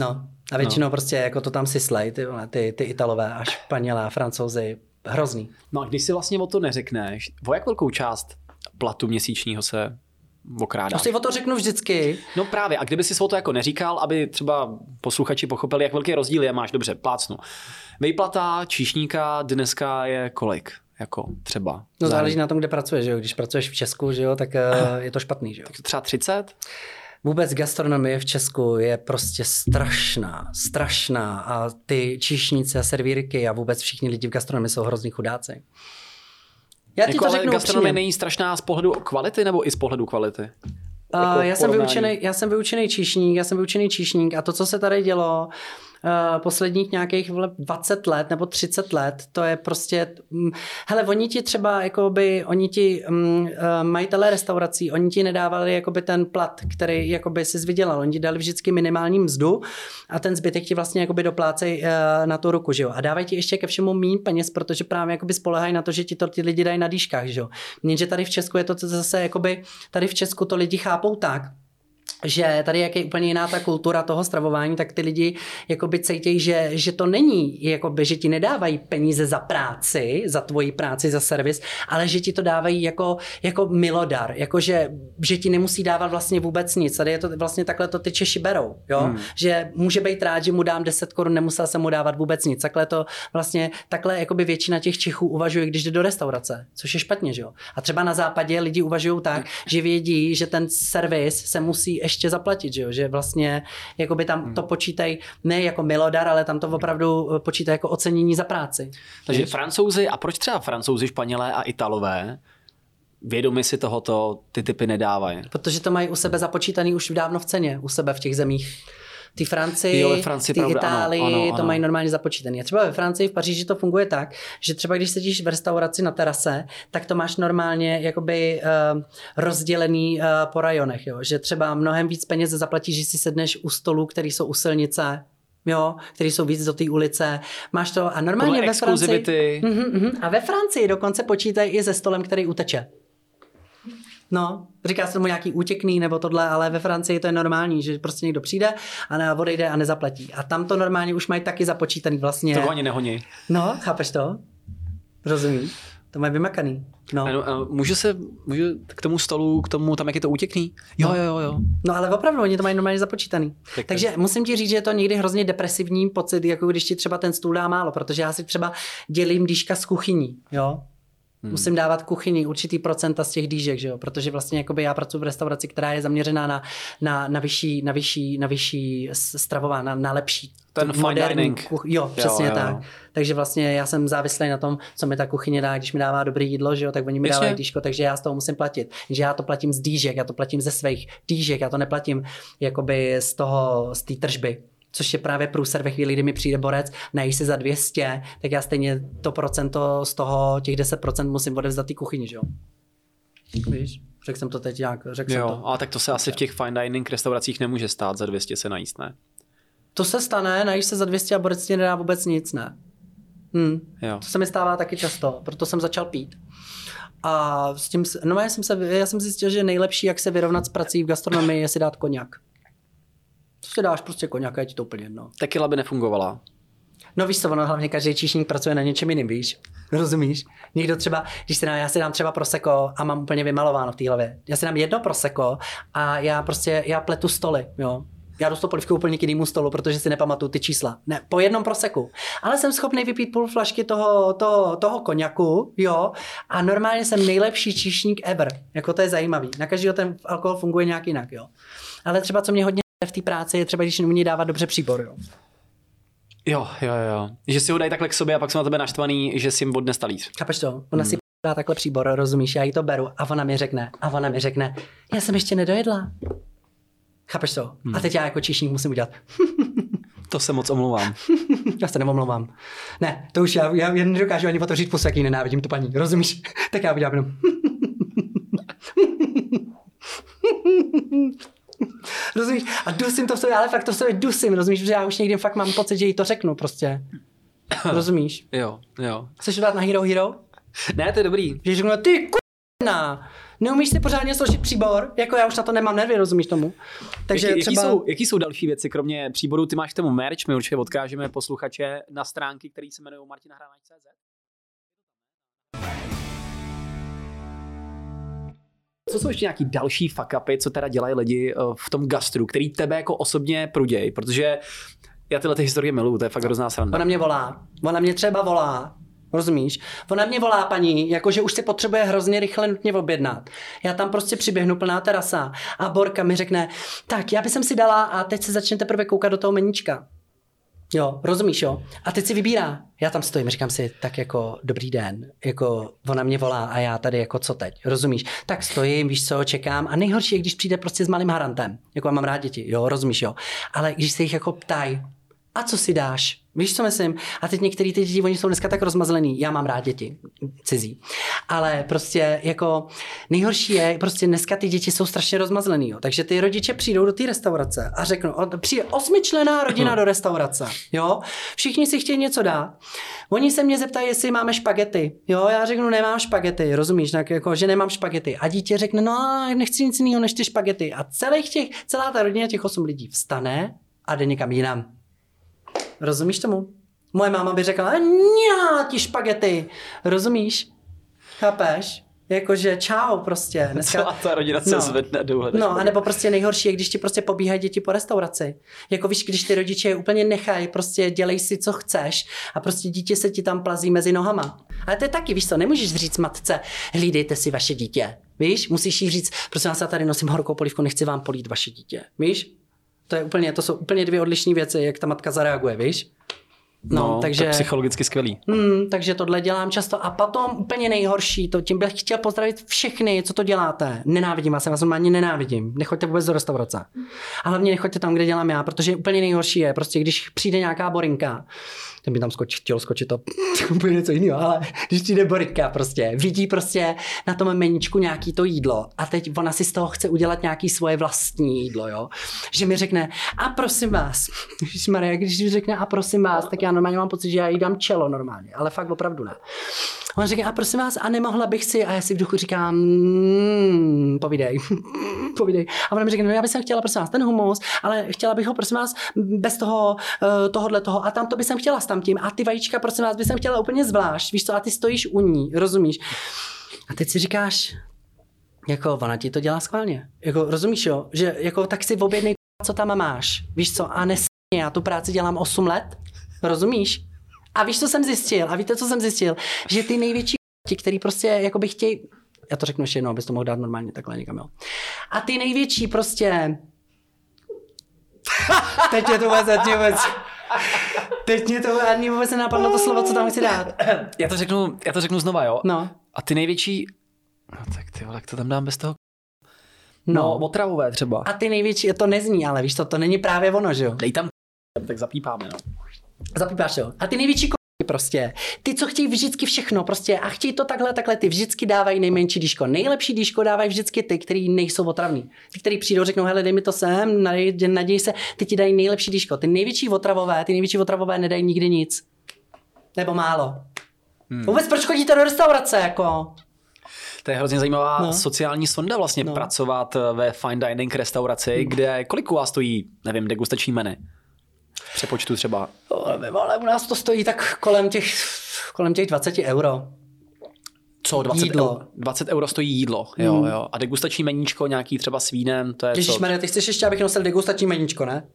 No, a většinou no. prostě jako to tam si slej, ty, ty, ty Italové a Španělé a Francouzi, hrozný. No a když si vlastně o to neřekneš, o jak velkou část platu měsíčního se okrádáš? Prostě o to řeknu vždycky. No právě, a kdyby si o to jako neříkal, aby třeba posluchači pochopili, jak velký rozdíl je, máš dobře, plácnu. Výplata číšníka dneska je kolik? Jako třeba. No za- záleží na tom, kde pracuješ, že jo. Když pracuješ v Česku, že jo, tak uh, je to špatný, že jo. Třeba 30? Vůbec gastronomie v Česku je prostě strašná, strašná a ty číšníci a servírky a vůbec všichni lidi v gastronomii jsou hrozný chudáci. Já ti Jako, to ale řeknu gastronomie není strašná z pohledu kvality nebo i z pohledu kvality? Uh, Jako já, jsem vyučený, já jsem vyučený číšník, já jsem vyučený číšník a to, co se tady dělo uh, posledních nějakých vole, 20 let nebo 30 let, to je prostě, hm, hele, oni ti třeba, jakoby, oni ti um, majitelé restaurací, oni ti nedávali jakoby ten plat, který jakoby si vydělal, oni ti dali vždycky minimální mzdu a ten zbytek ti vlastně jakoby doplácej uh, na tu ruku, že jo. A dávají ti ještě ke všemu mín peněz, protože právě jakoby spolehají na to, že ti to ty lidi dají na dýškách, že jo. Jenže tady v Česku je to zase jakoby, tady v Česku to lidi chápou tak, že tady jak je úplně jiná ta kultura toho stravování, tak ty lidi jakoby cítějí, že, že to není, jakoby, že ti nedávají peníze za práci, za tvoji práci, za servis, ale že ti to dávají jako, jako milodar, jako že, že ti nemusí dávat vlastně vůbec nic. Tady je to vlastně takhle to ty Češi berou, jo? Hmm. že může být rád, že mu dám 10 korun, nemusel jsem mu dávat vůbec nic. Takhle to vlastně, takhle jakoby většina těch Čechů uvažuje, když jde do restaurace, což je špatně, že jo. A třeba na západě lidi uvažují tak, že vědí, že ten servis se musí ještě zaplatit, že jo? že vlastně jakoby tam hmm. to počítají ne jako milodar, ale tam to opravdu eh, počítají jako ocenění za práci. Takže Víš? francouzi, a proč třeba francouzi, španělé a italové vědomi si tohoto ty typy nedávají? Protože to mají u sebe započítaný už dávno v ceně, u sebe v těch zemích. Ty Francii, jo, Francii ty pravda, Itálii, ano, ano, ano. to mají normálně započítané. Třeba ve Francii, v Paříži to funguje tak, že třeba když sedíš v restauraci na terase, tak to máš normálně jakoby uh, rozdělený uh, po rajonech. Jo? Že třeba mnohem víc peněz zaplatíš, že si sedneš u stolů, který jsou u silnice, jo, který jsou víc do té ulice. Máš to a normálně ve Francii. Uh-huh, uh-huh, a ve Francii dokonce počítají i se stolem, který uteče. No, říká se tomu nějaký útěkný nebo tohle, ale ve Francii to je normální, že prostě někdo přijde a ne, odejde a nezaplatí. A tam to normálně už mají taky započítaný vlastně. To ani nehoní. No, chápeš to? Rozumíš? To mají vymakaný. No. A, a můžu se můžu k tomu stolu, k tomu, tam jak je to útěkný? Jo, jo, jo, jo. No ale opravdu, oni to mají normálně započítaný. Tak Takže tak. musím ti říct, že je to někdy hrozně depresivní pocit, jako když ti třeba ten stůl dá málo, protože já si třeba dělím dýška z kuchyní, jo. Hmm. Musím dávat kuchyni určitý procenta z těch dýžek, že jo? protože vlastně jakoby já pracuji v restauraci, která je zaměřená na, na, na, vyšší, na, vyšší, na vyšší stravování, na, na lepší. Ten fine dining. Kuch... Jo, přesně jo, jo, tak. Takže vlastně já jsem závislý na tom, co mi ta kuchyně dá, když mi dává dobré jídlo, že jo, tak oni mi dávají dýško, takže já z toho musím platit. Že já to platím z dýžek, já to platím ze svých dýžek, já to neplatím jakoby z toho, z té tržby což je právě průser ve chvíli, kdy mi přijde borec, nají se za 200, tak já stejně to procento z toho, těch 10% musím odevzdat té kuchyni, že jo? Víš? Řekl jsem to teď nějak, řekl jo, jsem to. ale tak to se asi v těch fine dining restauracích nemůže stát za 200 se najíst, ne? To se stane, najíš se za 200 a borec ti nedá vůbec nic, ne? Hm. Jo. To se mi stává taky často, proto jsem začal pít. A s tím, no já jsem, se, já jsem zjistil, že nejlepší, jak se vyrovnat s prací v gastronomii, je si dát koněk. Co si dáš prostě koněk a je ti to úplně jedno. Tequila by nefungovala. No víš co, ono hlavně každý číšník pracuje na něčem jiným, víš? Rozumíš? Někdo třeba, když si dám, já si dám třeba proseko a mám úplně vymalováno v té hlavě. Já si dám jedno proseko a já prostě, já pletu stoly, jo. Já dostanu polivku úplně k jinému stolu, protože si nepamatuju ty čísla. Ne, po jednom proseku. Ale jsem schopný vypít půl flašky toho, toho, toho koněku, jo, a normálně jsem nejlepší číšník ever. Jako to je zajímavý. Na každého ten alkohol funguje nějak jinak, jo. Ale třeba co mě hodně v té práci je třeba, když umí dávat dobře příbor, jo. Jo, jo, jo. Že si ho dají takhle k sobě a pak jsem na tebe naštvaný, že si jim odnes talíř. Chápeš to? Ona hmm. si dá takhle příbor, rozumíš, já jí to beru a ona mi řekne, a ona mi řekne, já jsem ještě nedojedla. Chápeš to? Hmm. A teď já jako číšník musím udělat. to se moc omlouvám. já se neomlouvám. Ne, to už já, já, já nedokážu ani otevřít pusu, jaký nenávidím tu paní, rozumíš? tak já udělám jenom. rozumíš? A dusím to v sobě, ale fakt to v sobě dusím, rozumíš? Že já už někdy fakt mám pocit, že jí to řeknu prostě. Rozumíš? Jo, jo. Chceš dát na Hero Hero? Ne, to je dobrý. Že řeknu, ty k***na, neumíš si pořádně složit příbor? Jako já už na to nemám nervy, rozumíš tomu? Takže jaký, třeba... jsou, jaký jsou další věci, kromě příboru? Ty máš k tomu merch, my určitě odkážeme posluchače na stránky, které se jmenují martinahrávač.cz. Co jsou ještě nějaký další fuck upy, co teda dělají lidi eh, v tom gastru, který tebe jako osobně prudějí, protože já tyhle ty historie miluju, to je fakt hrozná sranda. Ona mě volá, ona mě třeba volá, Rozumíš? Ona mě volá paní, jakože už si potřebuje hrozně rychle nutně objednat. Já tam prostě přiběhnu plná terasa a Borka mi řekne, tak já bych si dala a teď se začnete prvé koukat do toho meníčka. Jo, rozumíš, jo? A teď si vybírá. Já tam stojím, říkám si, tak jako dobrý den, jako ona mě volá a já tady jako co teď, rozumíš? Tak stojím, víš co, čekám a nejhorší je, když přijde prostě s malým harantem, jako mám rád děti, jo, rozumíš, jo? Ale když se jich jako ptají, a co si dáš? Víš, co myslím? A teď některý ty děti, oni jsou dneska tak rozmazlený. Já mám rád děti, cizí. Ale prostě jako nejhorší je, prostě dneska ty děti jsou strašně rozmazlený. Jo. Takže ty rodiče přijdou do té restaurace a řeknou, přijde osmičlená rodina do restaurace. Jo? Všichni si chtějí něco dát. Oni se mě zeptají, jestli máme špagety. Jo, já řeknu, nemám špagety, rozumíš, tak jako, že nemám špagety. A dítě řekne, no, nechci nic jiného než ty špagety. A celých těch, celá ta rodina těch osm lidí vstane a jde někam jinam. Rozumíš tomu? Moje máma by řekla, já ti špagety. Rozumíš? Chápeš? Jakože čau prostě. Dneska... Celá ta rodina se no. zvedne důhle. No, anebo prostě nejhorší je, když ti prostě pobíhají děti po restauraci. Jako víš, když ty rodiče je úplně nechají, prostě dělej si, co chceš a prostě dítě se ti tam plazí mezi nohama. Ale to je taky, víš co, nemůžeš říct matce, hlídejte si vaše dítě. Víš, musíš jí říct, prosím vás, já tady nosím horkou polivku, nechci vám polít vaše dítě. Víš? To, je úplně, to jsou úplně dvě odlišné věci, jak ta matka zareaguje, víš? No, no takže tak psychologicky skvělý. Hmm, takže tohle dělám často. A potom úplně nejhorší, to tím bych chtěl pozdravit všechny, co to děláte. Nenávidím vás, já vás normálně nenávidím. Nechoďte vůbec do restaurace. A hlavně nechoďte tam, kde dělám já, protože úplně nejhorší je, prostě když přijde nějaká borinka, ten by tam skoč, chtěl skočit to úplně něco jiného, ale když přijde Boritka prostě, vidí prostě na tom meničku nějaký to jídlo a teď ona si z toho chce udělat nějaký svoje vlastní jídlo, jo. Že mi řekne, a prosím vás, Maria, když mi řekne, a prosím vás, tak já normálně mám pocit, že já jí dám čelo normálně, ale fakt opravdu ne. On řekne, a prosím vás, a nemohla bych si, a já si v duchu říkám, mmm, povídej, povídej. A ona mi řekne, no já bych chtěla, prosím vás, ten humus, ale chtěla bych ho, prosím vás, bez toho, uh, tohohle toho, a tam to bych chtěla s tam tím, a ty vajíčka, prosím vás, bych chtěla úplně zvlášť, víš co, a ty stojíš u ní, rozumíš? A teď si říkáš, jako ona ti to dělá schválně. Jako, rozumíš jo? Že jako tak si objednej, co tam máš. Víš co? A nes já tu práci dělám 8 let. Rozumíš? A víš, co jsem zjistil? A víte, co jsem zjistil? Že ty největší ti, který prostě jako by chtějí, já to řeknu ještě jednou, abys to mohl dát normálně takhle někam, jo. A ty největší prostě, teď je to vůbec, teď vůbec, teď mě to ani vůbec nenapadlo to slovo, co tam chci dát. Já to řeknu, já to řeknu znova, jo. No. A ty největší, no tak ty vole, jak to tam dám bez toho No, no otravové třeba. A ty největší, to nezní, ale víš to, to není právě ono, že jo? Dej tam tak zapípáme, no. Zapípáš jo. A ty největší prostě. Ty, co chtějí vždycky všechno prostě a chtějí to takhle, takhle, ty vždycky dávají nejmenší díško. Nejlepší díško dávají vždycky ty, který nejsou otravní. Ty, který přijdou, řeknou, hele, dej mi to sem, naděj, naděj se, ty ti dají nejlepší díško. Ty největší otravové, ty největší otravové nedají nikdy nic. Nebo málo. Hmm. Vůbec proč chodíte do restaurace, jako? To je hrozně zajímavá no. sociální sonda vlastně no. pracovat ve fine dining restauraci, hmm. kde kolik u vás stojí, nevím, degustační menu? Přepočtu třeba? Ale u nás to stojí tak kolem těch, kolem těch 20 euro. Co, 20 jídlo. Euro, 20 euro stojí jídlo, jo, hmm. jo. A degustační meníčko nějaký třeba s vínem, to je Ježišmarja, ty chceš ještě, abych nosil degustační meníčko, ne?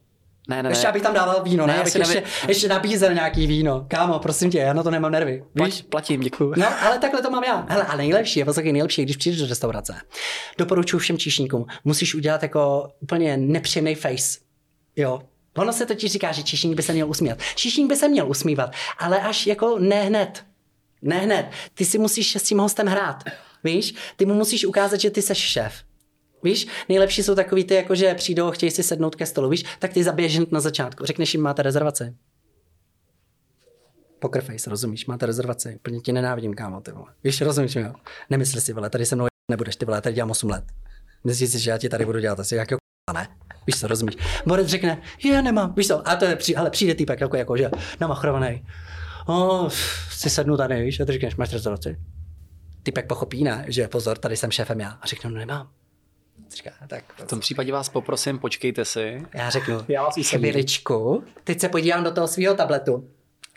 Ne, ne, ještě ne. abych tam dával víno, ne? ne abych ještě, ještě nabízel nějaký víno. Kámo, prosím tě, já na to nemám nervy. Víš? platím, děkuji. No, ale takhle to mám já. Hele, a nejlepší je, poslouchej, nejlepší když přijdeš do restaurace. Doporučuji všem číšníkům, musíš udělat jako úplně nepříjemný face. Jo, Ono se totiž říká, že čišník by se měl usmívat. Čišník by se měl usmívat, ale až jako ne hned. Ne hned. Ty si musíš s tím hostem hrát. Víš? Ty mu musíš ukázat, že ty seš šéf. Víš, nejlepší jsou takový ty, jako že přijdou a chtějí si sednout ke stolu, víš, tak ty zabiješ na začátku. Řekneš jim, máte rezervaci. Poker rozumíš, máte rezervaci. Plně ti nenávidím, kámo, ty vole. Víš, rozumíš mi, jo? Nemysli si, vole, tady se mnou nebudeš, ty vole, tady dělám 8 let. Myslíš si, že já ti tady budu dělat asi jakého ne? Víš co, rozumíš? Borec řekne, je, nemám, víš co, a to je, ale přijde týpek jako, jako že namachrovaný. O, si sednu tady, víš, a ty řekneš, máš rezervaci? Typek pochopí, ne, že pozor, tady jsem šéfem já. A řeknu, no nemám. Říká, tak, v tom případě vás poprosím, počkejte si. Já řeknu, já vás chviličku, teď se podívám do toho svého tabletu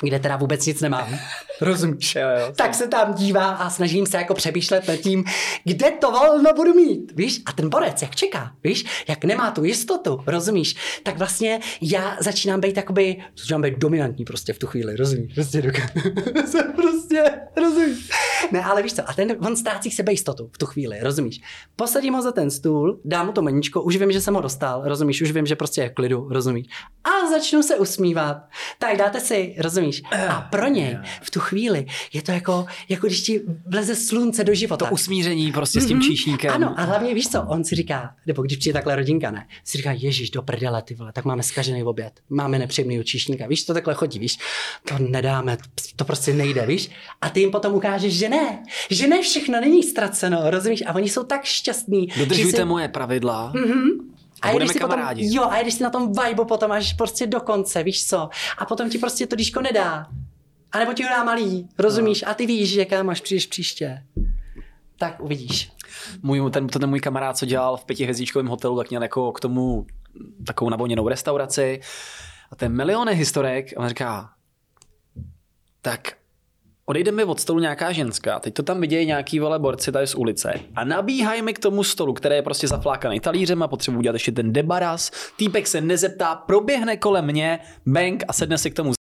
kde teda vůbec nic nemám. Rozumíš? Jo, jo, tak se tam dívá a snažím se jako přemýšlet nad tím, kde to volno budu mít, víš? A ten borec, jak čeká, víš? Jak nemá tu jistotu, rozumíš? Tak vlastně já začínám být jakoby, začínám být dominantní prostě v tu chvíli, rozumíš? Prostě, jsem prostě, rozumíš? Ne, ale víš co, a ten, on ztrácí sebejistotu v tu chvíli, rozumíš? Posadím ho za ten stůl, dám mu to meničko, už vím, že jsem ho dostal, rozumíš? Už vím, že prostě je klidu, rozumíš? a začnou se usmívat. Tak dáte si, rozumíš? A pro něj v tu chvíli je to jako, jako když ti vleze slunce do života. To usmíření prostě s tím Mhm. číšníkem. Ano, a hlavně víš co, on si říká, nebo když přijde takhle rodinka, ne, si říká, ježíš, do prdele, ty vole, tak máme zkažený oběd, máme nepříjemný číšníka, víš, to takhle chodí, víš, to nedáme, to prostě nejde, víš, a ty jim potom ukážeš, že ne, že ne všechno není ztraceno, rozumíš, a oni jsou tak šťastní. Dodržujte si... moje pravidla. Mhm. A i budeme když si kamarádi. Potom, jo, a když si na tom vibe potom až prostě do konce, víš co, a potom ti prostě to díško nedá. A nebo ti ho dá malý, rozumíš? No. A ty víš, že kam až přijdeš příště. Tak uvidíš. Můj, ten, ten můj kamarád, co dělal v pětihvězdičkovém hotelu, tak měl jako k tomu takovou navoněnou restauraci. A ten miliony historek, a on říká, tak odejde mi od stolu nějaká ženská, teď to tam vidějí nějaký vole borci tady z ulice a nabíhají mi k tomu stolu, který je prostě zaflákaný talířem a potřebuji udělat ještě ten debaras. Týpek se nezeptá, proběhne kolem mě, bang a sedne si k tomu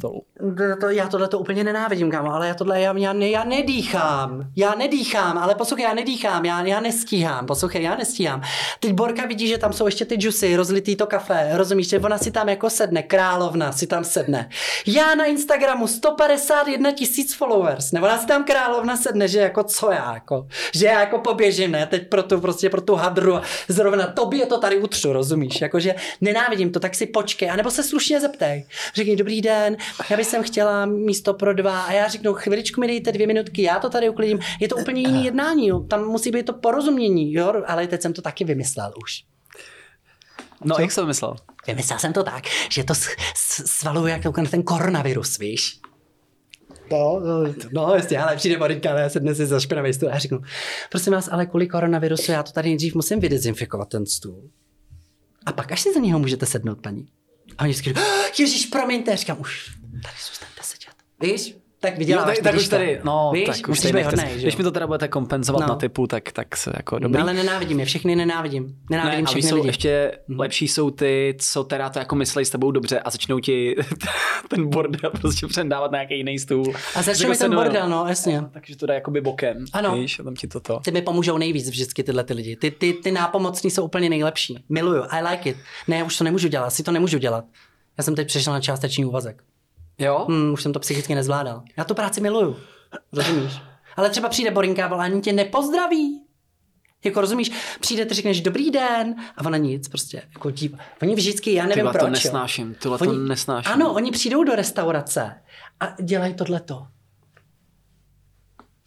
stolu. To, to, já tohle to úplně nenávidím, kámo, ale já tohle, já, já, ne, já nedýchám. Já nedýchám, ale poslouchej, já nedýchám, já, já nestíhám, poslouchej, já nestíhám. Teď Borka vidí, že tam jsou ještě ty džusy, rozlitý to kafe, rozumíš, že ona si tam jako sedne, královna si tam sedne. Já na Instagramu 151 tisíc followers, nebo ona si tam královna sedne, že jako co já, jako, že já jako poběžím, ne, teď pro tu, prostě pro tu hadru, zrovna tobě to tady utřu, rozumíš, jakože nenávidím to, tak si počkej, anebo se slušně zeptej. Řekni, dobrý den, já bych sem chtěla místo pro dva a já řeknu, chviličku mi dejte dvě minutky, já to tady uklidím. Je to úplně jiný jednání, jo. tam musí být to porozumění, jo, ale teď jsem to taky vymyslel už. No, jak jsem myslel? Vymyslel jsem to tak, že to svaluje jako ten koronavirus, víš. No, no, no jasně, ale přijde Marinka, ale já se dnes za špinavý stůl a já řeknu, prosím vás, ale kvůli koronavirusu já to tady nejdřív musím vydezinfikovat ten stůl. A pak až si za něho můžete sednout, paní. A oni říkají, Ježíš, promiňte, říkám, už tady zůstaňte sedět. Víš? Tak Jo, vyděláš tak, tak už tady, no, Víš? tak už tady hodnej, Když mi to teda budete kompenzovat No. na typu, tak, tak se jako No, dobrý. ale nenávidím je, všechny nenávidím. Nenávidím Ne, všechny jsou lidi. ještě lepší jsou ty, co teda to jako myslí s tebou dobře a začnou ti ten bordel prostě přendávat na nějaký jiný stůl. A začne Jako mi ten no- bordel, no, jasně. Takže to dá jakoby bokem. Ano. Víš, a tam ti toto. Ty mi pomůžou nejvíc vždycky tyhle ty lidi. Ty, ty, ty nápomocní jsou úplně nejlepší. Miluju, I like it. Ne, už to nemůžu dělat, si to nemůžu dělat. Já jsem teď přešel na částečný úvazek. Jo? Hmm, už jsem to psychicky nezvládal. Já tu práci miluju. Rozumíš? Ale třeba přijde Borinka a ani tě nepozdraví. Jako rozumíš, přijde, ty řekneš dobrý den a ona nic, prostě jako dív. Oni vždycky, já nevím Tyhle proč. to nesnáším, tyhle to Oni- nesnáším. Ano, oni přijdou do restaurace a dělají tohleto.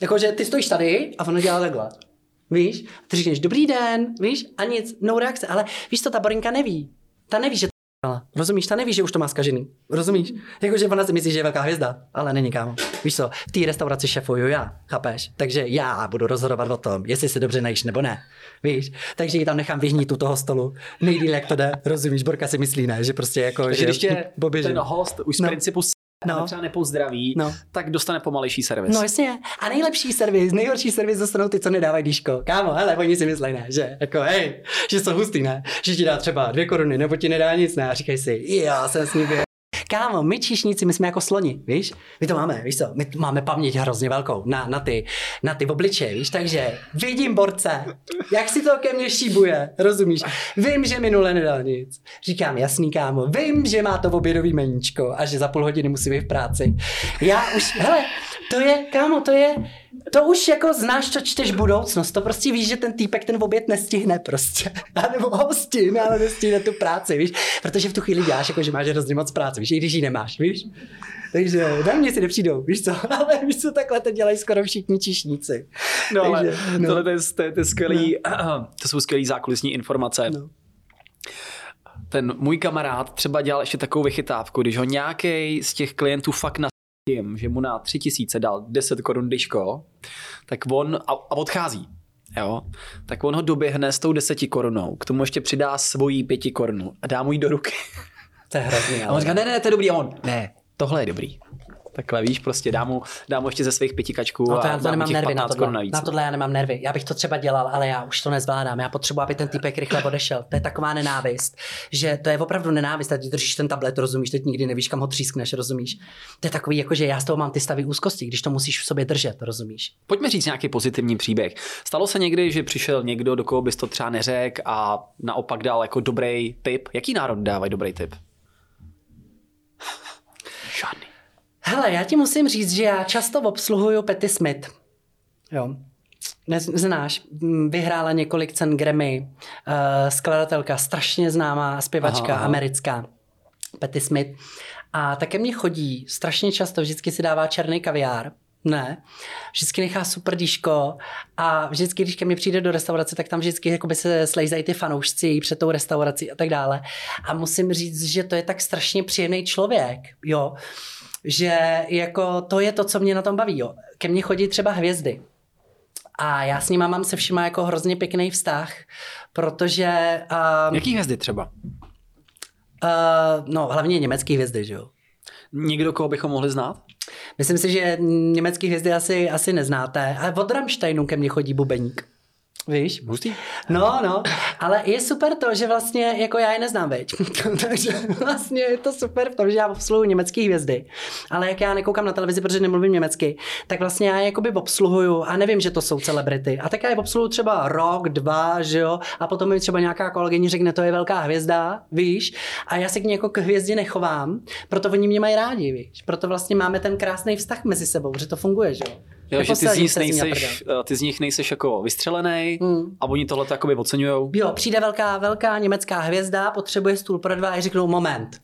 Jakože ty stojíš tady a ono dělá takhle. Víš? Ty říkáš dobrý den, víš? A nic, no reakce. Ale víš to, ta Borinka neví. Ta neví, že to Rozumíš? Ta neví, že už to má zkažený. Rozumíš? Jakože ona si myslí, že je velká hvězda, ale není kámo. Víš co, v té restauraci šefuju já, chápeš? Takže já budu rozhodovat o tom, jestli se dobře najíš nebo ne. Víš? Takže ji tam nechám vyhnít u toho stolu. Nejdýl, jak to jde. Rozumíš? Borka si myslí, ne? Že prostě jako, Takže že když poběží. ten host už z No. principu No. třeba nepozdraví, No. tak dostane pomalejší servis. No jasně. A nejlepší servis, nejhorší servis dostanou ty, co nedávají díško. Kámo, hele, oni si myslí, ne, že jako, hej, že jsou hustý, ne, že ti dá třeba dvě koruny, nebo ti nedá nic, ne, a říkají si, já jsem s ním. Kámo, my číšníci, my jsme jako sloni, víš? My to máme, víš co? My máme paměť hrozně velkou na, na, ty, na ty obličeje, víš? Takže vidím borce, jak si to ke mně šíbuje, rozumíš? Vím, že minule nedal nic. Říkám, jasný kámo, vím, že má to obědový meníčko a že za půl hodiny musí být v práci. Já už, hele, to je, kámo, to je, to už jako znáš, co čteš budoucnost. To prostě víš, že ten týpek ten oběd nestihne prostě. A nebo ho stihne, ale nestihne tu práci, víš? Protože v tu chvíli děláš, jako že máš hrozně moc práce, víš, i když ji nemáš, víš? Takže na mě si nepřijdou, víš co? Ale víš co, takhle to dělají skoro všichni čišníci. No, ale Takže, no. tohle to, je, to, je, to, je skvělý, to jsou skvělý zákulisní informace. No. Ten můj kamarád třeba dělal ještě takovou vychytávku, když ho nějaký z těch klientů fakt na tím, že mu na tři tisíce dal 10 korun diško, tak on a, a odchází. Jo? Tak on ho doběhne s tou deseti korunou, k tomu ještě přidá svojí pěti korunu a dá mu ji do ruky. To je hrozný. A on říká, ne, ne, to je dobrý. A on, ne, tohle je dobrý. Takhle víš, prostě dá mu, dá mu ještě ze svých pěti kačků No to a já to nemám těch nervy na 15 korun tohle. Na tohle já nemám nervy. Já bych to třeba dělal, ale já už to nezvládám. Já potřebuji, aby ten typek rychle odešel. To je taková nenávist, že to je opravdu nenávist. A ty držíš ten tablet, rozumíš, teď nikdy nevíš, kam ho třískneš, rozumíš. To je takový, jako že já z toho mám ty stavy úzkosti, když to musíš v sobě držet, rozumíš. Pojďme říct nějaký pozitivní příběh. Stalo se někdy, že přišel někdo, do koho bys to třeba neřekl a naopak dal jako dobrý tip? Jaký národ dávají dobrý tip? Hele, já ti musím říct, že já často obsluhuju Petty Smith. Jo. Znáš, vyhrála několik cen Grammy, uh, skladatelka, strašně známá zpěvačka aha, aha. americká, Petty Smith. A také mě chodí strašně často, vždycky si dává černý kaviár, ne. Vždycky nechá super díško a vždycky, když ke mně přijde do restaurace, tak tam vždycky jakoby se slejzají ty fanoušci před tou restaurací a tak dále. A musím říct, že to je tak strašně příjemný člověk, jo, že jako to je to, co mě na tom baví, jo. Ke mně chodí třeba hvězdy. A já s nima mám se všima jako hrozně pěkný vztah, protože... Um, Jaký hvězdy třeba? Uh, no, hlavně německý hvězdy, že jo. Někdo, koho bychom mohli znát? Myslím si, že německý hvězdy asi, asi neznáte. Ale od Rammsteinu ke mně chodí bubeník. Víš? Hustý. No, no, ale je super to, že vlastně jako já je neznám, veď. Takže vlastně je to super v tom, že já obsluhuji německé hvězdy. Ale jak já nekoukám na televizi, protože nemluvím německy, tak vlastně já je jakoby obsluhuju a nevím, že to jsou celebrity. A tak já je obsluhuju třeba rok, dva, že jo, a potom mi třeba nějaká kolegyně řekne, to je velká hvězda, víš, a já se k ní jako k hvězdě nechovám, proto oni mě mají rádi, víš. Proto vlastně máme ten krásný vztah mezi sebou, že to funguje, že jo. Jo, že ty z, nich nejseš, eh, ty z nich nejseš jako vystřelený hmm. a oni tohle jakoby oceňujou. Jo, přijde velká, velká německá hvězda, potřebuje stůl pro dva a řeknou moment.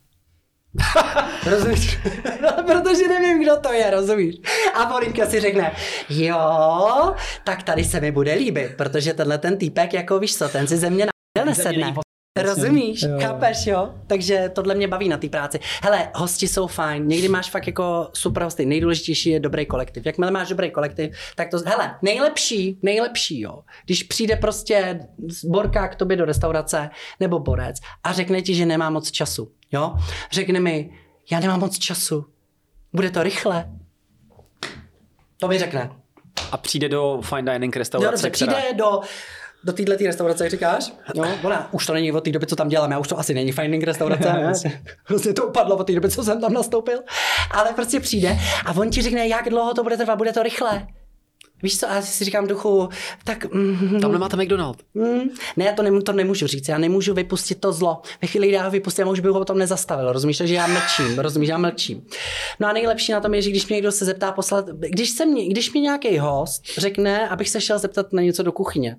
rozumíš? Protože nevím, kdo to je, rozumíš? A Morinka si řekne, jo, tak tady se mi bude líbit, protože tenhle ten týpek, jako víš co, ten si ze mě na nesedne. Rozumíš, jo. chápeš, jo? Takže tohle mě baví na té práci. Hele, hosti jsou fajn, někdy máš fakt jako super hosty, nejdůležitější je dobrý kolektiv. Jakmile máš dobrý kolektiv, tak to, hele, nejlepší, nejlepší, jo. Když přijde prostě borka k tobě do restaurace nebo borec a řekne ti, že nemá moc času, jo? Řekne mi, já nemám moc času, bude to rychle. To mi řekne. A přijde do fine dining restaurace, Dobře, která... přijde do do téhle tý restaurace, jak říkáš? No, ona, už to není od té doby, co tam dělám, já už to asi není finding restaurace, ne? prostě to upadlo od té doby, co jsem tam nastoupil, ale prostě přijde a on ti řekne, jak dlouho to bude trvat, bude to rychle. Víš co, a já si říkám duchu, tak... Mm, tam nemáte McDonald. Mm, ne, já to, nemů, to nemůžu říct, já nemůžu vypustit to zlo. Ve chvíli, kdy já ho vypustím, já už bych ho potom nezastavil, rozumíš, že já mlčím, rozumíš, já mlčím. No a nejlepší na tom je, že když mě někdo se zeptá poslat, když, se mě, když mi nějaký host řekne, abych se šel zeptat na něco do kuchyně,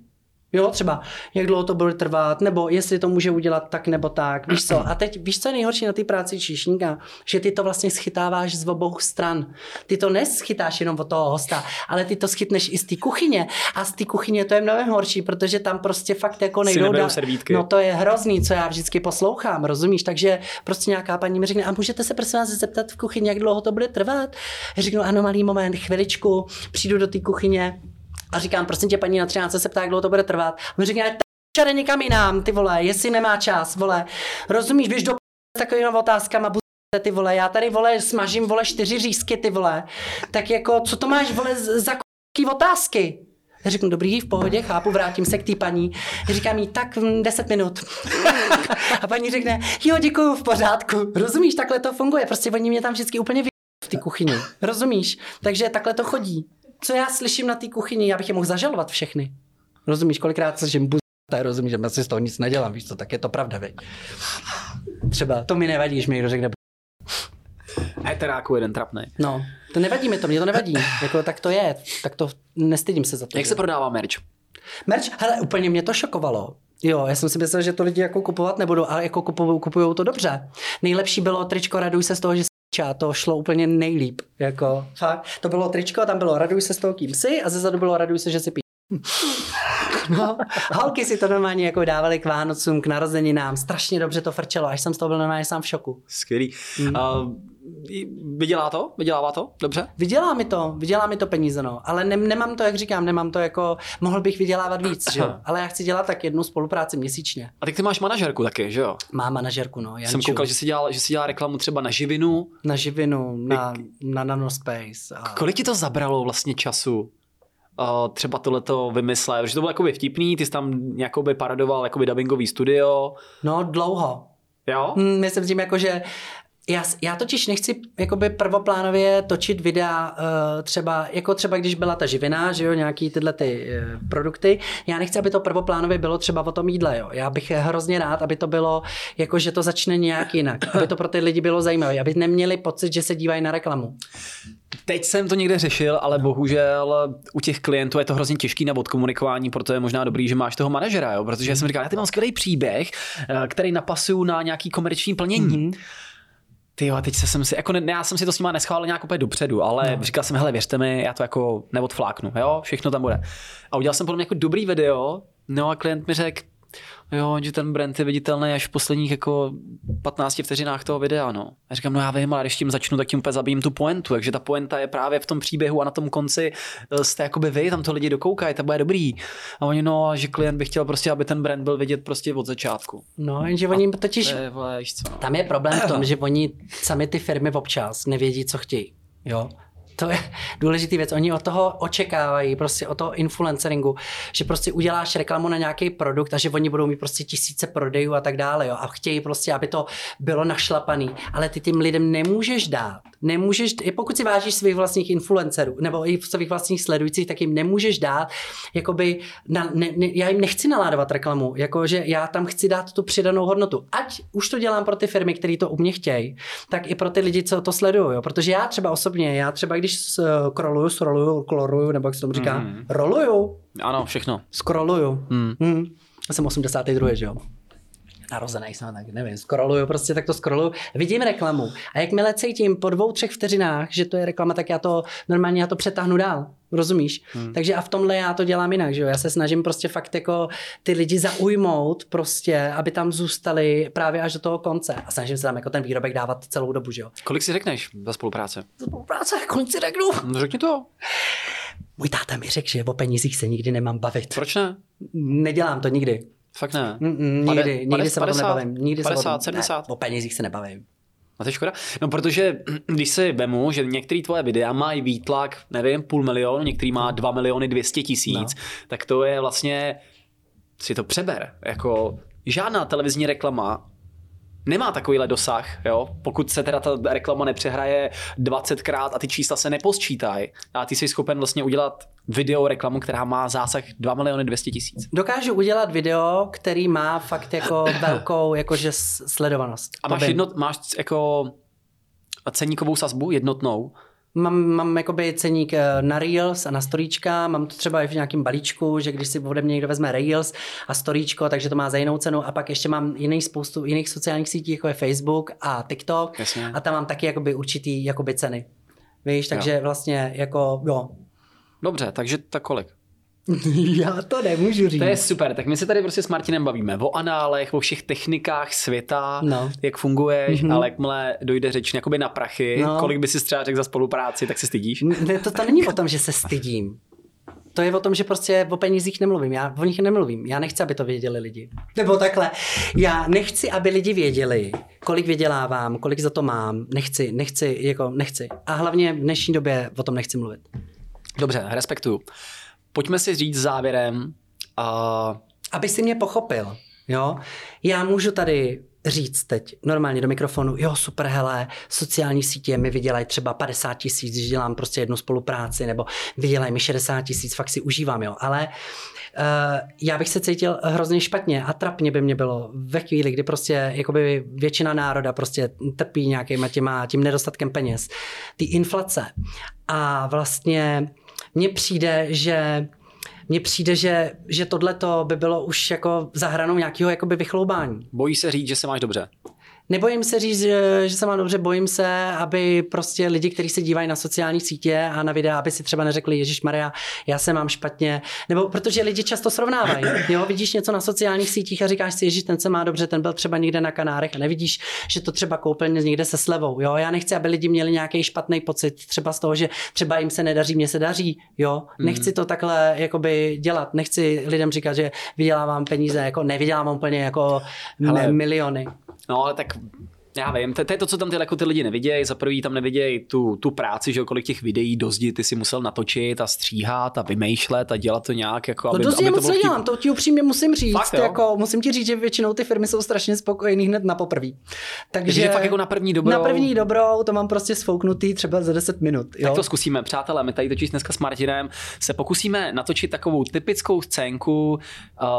Jo, třeba jak dlouho to bude trvat, nebo jestli to může udělat tak nebo tak, víš co. A teď víš, co je nejhorší na té práci číšníka? Že ty to vlastně schytáváš z obou stran. Ty to neschytáš jenom od toho hosta, ale ty to schytneš i z té kuchyně. A z té kuchyně to je mnohem horší, protože tam prostě fakt jako nejdou da... No to je hrozný, co já vždycky poslouchám, rozumíš? Takže prostě nějaká paní mi řekne, a můžete se prosím vás zeptat v kuchyni, jak dlouho to bude trvat? Já řeknu, ano, malý moment, chviličku, přijdu do té kuchyně, a říkám, prosím tě, paní na 13 se ptá, jak dlouho to bude trvat. A on říká, čare někam jinam, ty vole, jestli nemá čas, vole. Rozumíš, běž do s takovými otázkama, ty vole, já tady, vole, smažím, vole, čtyři řízky, ty vole. Tak jako, co to máš, vole, za otázky? Já řeknu, dobrý, v pohodě, chápu, vrátím se k té paní. Říkám jí, tak 10 minut. a paní řekne, jo, děkuju, v pořádku. Rozumíš, takhle to funguje. Prostě oni mě tam vždycky úplně v té kuchyni. Rozumíš? Takže takhle to chodí co já slyším na té kuchyni, já bych je mohl zažalovat všechny. Rozumíš, kolikrát slyším buz, rozumíš, že já si z toho nic nedělám, víš co, tak je to pravda, veď. Třeba, to mi nevadí, když mi někdo řekne Heteráku jeden trapný. No, to nevadí mi to, mě to nevadí. Jako, tak to je, tak to nestydím se za to. Jak se prodává merch? Merch, hele, úplně mě to šokovalo. Jo, já jsem si myslel, že to lidi jako kupovat nebudou, ale jako kupují, kupují to dobře. Nejlepší bylo tričko, raduj se z toho, že a to šlo úplně nejlíp. Jako, fakt. To bylo tričko, tam bylo raduj se s toho, kým jsi a zezadu bylo raduj se, že si pí. No, holky si to normálně jako dávali k Vánocům, k narozeninám, strašně dobře to frčelo, až jsem z toho byl normálně sám v šoku. Skvělý. Mm. Uh, vydělá to? Vydělává to? Dobře? Vydělá mi to, vydělá mi to peníze, no. Ale ne, nemám to, jak říkám, nemám to jako, mohl bych vydělávat víc, že jo. Ale já chci dělat tak jednu spolupráci měsíčně. A tak ty máš manažerku taky, že jo? Mám manažerku, no. Janču. Jsem koukal, že si dělal, že si dělal reklamu třeba na živinu. Na živinu, na, na nanospace. A... Kolik ti to zabralo vlastně času? Uh, třeba tohleto vymyslet, protože to bylo jakoby vtipný, ty jsi tam jakoby paradoval jakoby dubbingový studio. No dlouho. Jo? Hmm, myslím tím jako, že Já, já totiž nechci jakoby prvoplánově točit videa uh, třeba, jako třeba když byla ta živina, že jo, nějaký tyhle ty uh, produkty, já nechci, aby to prvoplánově bylo třeba o tom jídle, jo. Já bych hrozně rád, aby to bylo, jako že to začne nějak jinak, aby to pro ty lidi bylo zajímavé, aby neměli pocit, že se dívají na reklamu. Teď jsem to někde řešil, ale bohužel u těch klientů je to hrozně těžký na odkomunikování, proto je možná dobrý, že máš toho manažera, jo? protože já jsem říkal, já ty mám skvělý příběh, eh, který napasuju na nějaký komerční plnění. Mm-hmm. Ty jo, teď jsem si, jako ne, já jsem si to s nima neschválil nějak úplně dopředu, ale no. říkal jsem, hele, věřte mi, já to jako neodfláknu, jo, všechno tam bude. A udělal jsem potom jako dobrý video, no a klient mi řekl, jo, že ten brand je viditelný až v posledních jako 15 vteřinách toho videa, no. Já říkám, no já vím, ale když tím začnu, tak tím úplně zabijím tu poentu, takže ta poenta je právě v tom příběhu a na tom konci eh, jste jakoby vy, tam to lidi dokoukají, to bude dobrý. A oni, no, že klient by chtěl prostě, aby ten brand byl vidět prostě od začátku. No, jenže oni totiž, je, vole, co, no. tam je problém v tom, že oni sami ty firmy občas nevědí, co chtějí. Jo, to je důležitý věc. Oni od toho očekávají, prostě od toho influenceringu, že prostě uděláš reklamu na nějaký produkt a že oni budou mít prostě tisíce prodejů a tak dále. Jo? A chtějí prostě, aby to bylo našlapaný. Ale ty tím lidem nemůžeš dát. Nemůžeš, i pokud si vážíš svých vlastních influencerů nebo i svých vlastních sledujících, tak jim nemůžeš dát, jakoby, na, ne, ne, já jim nechci naládovat reklamu, jakože já tam chci dát tu přidanou hodnotu. Ať už to dělám pro ty firmy, které to u mě chtějí, tak i pro ty lidi, co to sledují. Protože já třeba osobně, já třeba když scrolluju, scrolluju, kloruju, nebo jak se tomu říká, mm. roluju. Ano, všechno. Scrolluju. Mm. Mm. Jsem 82, že jo narozený jsem, tak nevím, scrolluju, prostě tak to scrolluju, vidím reklamu a jakmile cítím po dvou, třech vteřinách, že to je reklama, tak já to normálně já to přetáhnu dál. Rozumíš? Hmm. Takže a v tomhle já to dělám jinak, že jo? Já se snažím prostě fakt jako ty lidi zaujmout prostě, aby tam zůstali právě až do toho konce. A snažím se tam jako ten výrobek dávat celou dobu, že jo? Kolik si řekneš za spolupráce? Za spolupráce? Kolik si řeknu? No řekni to. Můj táta mi řekl, že o penězích se nikdy nemám bavit. Proč ne? Nedělám to nikdy. Fakt ne. Nikdy, Pade, nikdy se 50, o tom nebavím. Nikdy 50, se o tom, 70. Ne, o penězích se nebavím. A no to je škoda. No protože když si vemu, že některé tvoje videa mají výtlak, nevím, půl milionu, některý má 2 miliony 200 tisíc, no. tak to je vlastně, si to přeber, jako žádná televizní reklama nemá takovýhle dosah, jo? pokud se teda ta reklama nepřehraje 20krát a ty čísla se neposčítají a ty jsi schopen vlastně udělat video reklamu, která má zásah 2 miliony 200 tisíc. Dokážu udělat video, který má fakt jako velkou jakože sledovanost. A máš, jednot, máš jako ceníkovou sazbu jednotnou, Mám, mám jakoby ceník eh, na Reels a na storíčka, mám to třeba i v nějakém balíčku, že když si ode mě někdo vezme Reels a storíčko, takže to má za jinou cenu a pak ještě mám jiný spoustu jiných sociálních sítí, jako je Facebook a TikTok Jasně. a tam mám taky jakoby určitý jakoby ceny. Víš, takže jo. vlastně jako jo. Dobře, takže tak kolik? Já to nemůžu říct. To je super, tak my se tady prostě s Martinem bavíme o análech, o všech technikách světa, no. jak funguješ, mm-hmm. ale jakmile dojde řeč jakoby na prachy, no. kolik by si třeba řekl za spolupráci, tak se stydíš? Ne, to, to není o tom, že se stydím. To je o tom, že prostě o penězích nemluvím. Já o nich nemluvím. Já nechci, aby to věděli lidi. Nebo takhle. Já nechci, aby lidi věděli, kolik vydělávám, kolik za to mám. Nechci, nechci, jako nechci. A hlavně v dnešní době o tom nechci mluvit. Dobře, respektuju pojďme si říct závěrem. Uh... Aby si mě pochopil, jo. Já můžu tady říct teď normálně do mikrofonu, jo, super, hele, sociální sítě mi vydělají třeba 50 tisíc, když dělám prostě jednu spolupráci, nebo vydělají mi 60 tisíc, fakt si užívám, jo, ale uh, já bych se cítil hrozně špatně a trapně by mě bylo ve chvíli, kdy prostě jakoby většina národa prostě trpí nějakým těma, tím nedostatkem peněz, ty inflace a vlastně mně přijde, že mně přijde, že, že tohle by bylo už jako za hranou nějakého jakoby vychloubání. Bojí se říct, že se máš dobře. Nebojím se říct, že, že se mám dobře, bojím se, aby prostě lidi, kteří se dívají na sociální sítě a na videa, aby si třeba neřekli, Ježíš Maria, já se mám špatně. Nebo protože lidi často srovnávají. Jo, vidíš něco na sociálních sítích a říkáš si, Ježíš, ten se má dobře, ten byl třeba někde na Kanárech a nevidíš, že to třeba koupil někde se slevou. Jo, já nechci, aby lidi měli nějaký špatný pocit, třeba z toho, že třeba jim se nedaří, mně se daří. Jo, mm. nechci to takhle jakoby dělat. Nechci lidem říkat, že vydělávám peníze, jako nevydělávám úplně jako Hele, miliony. No ale tak Já vím, to, to je to, co tam ty, jako ty lidi nevidějí. Za prvý tam nevidějí tu, tu práci, že kolik těch videí do zdi ty si musel natočit a stříhat a vymýšlet a dělat to nějak, jako No aby, dost aby to moc bylo nedělám, to ti upřímně musím říct. Fakt, jo? jako, musím ti říct, že většinou ty firmy jsou strašně spokojený hned na poprví. Takže Takže fakt jako na první dobrou. na první dobrou to mám prostě sfouknutý třeba za 10 minut. Jo? Tak to zkusíme, přátelé. My tady totiž dneska s Martinem se pokusíme natočit takovou typickou scénku uh,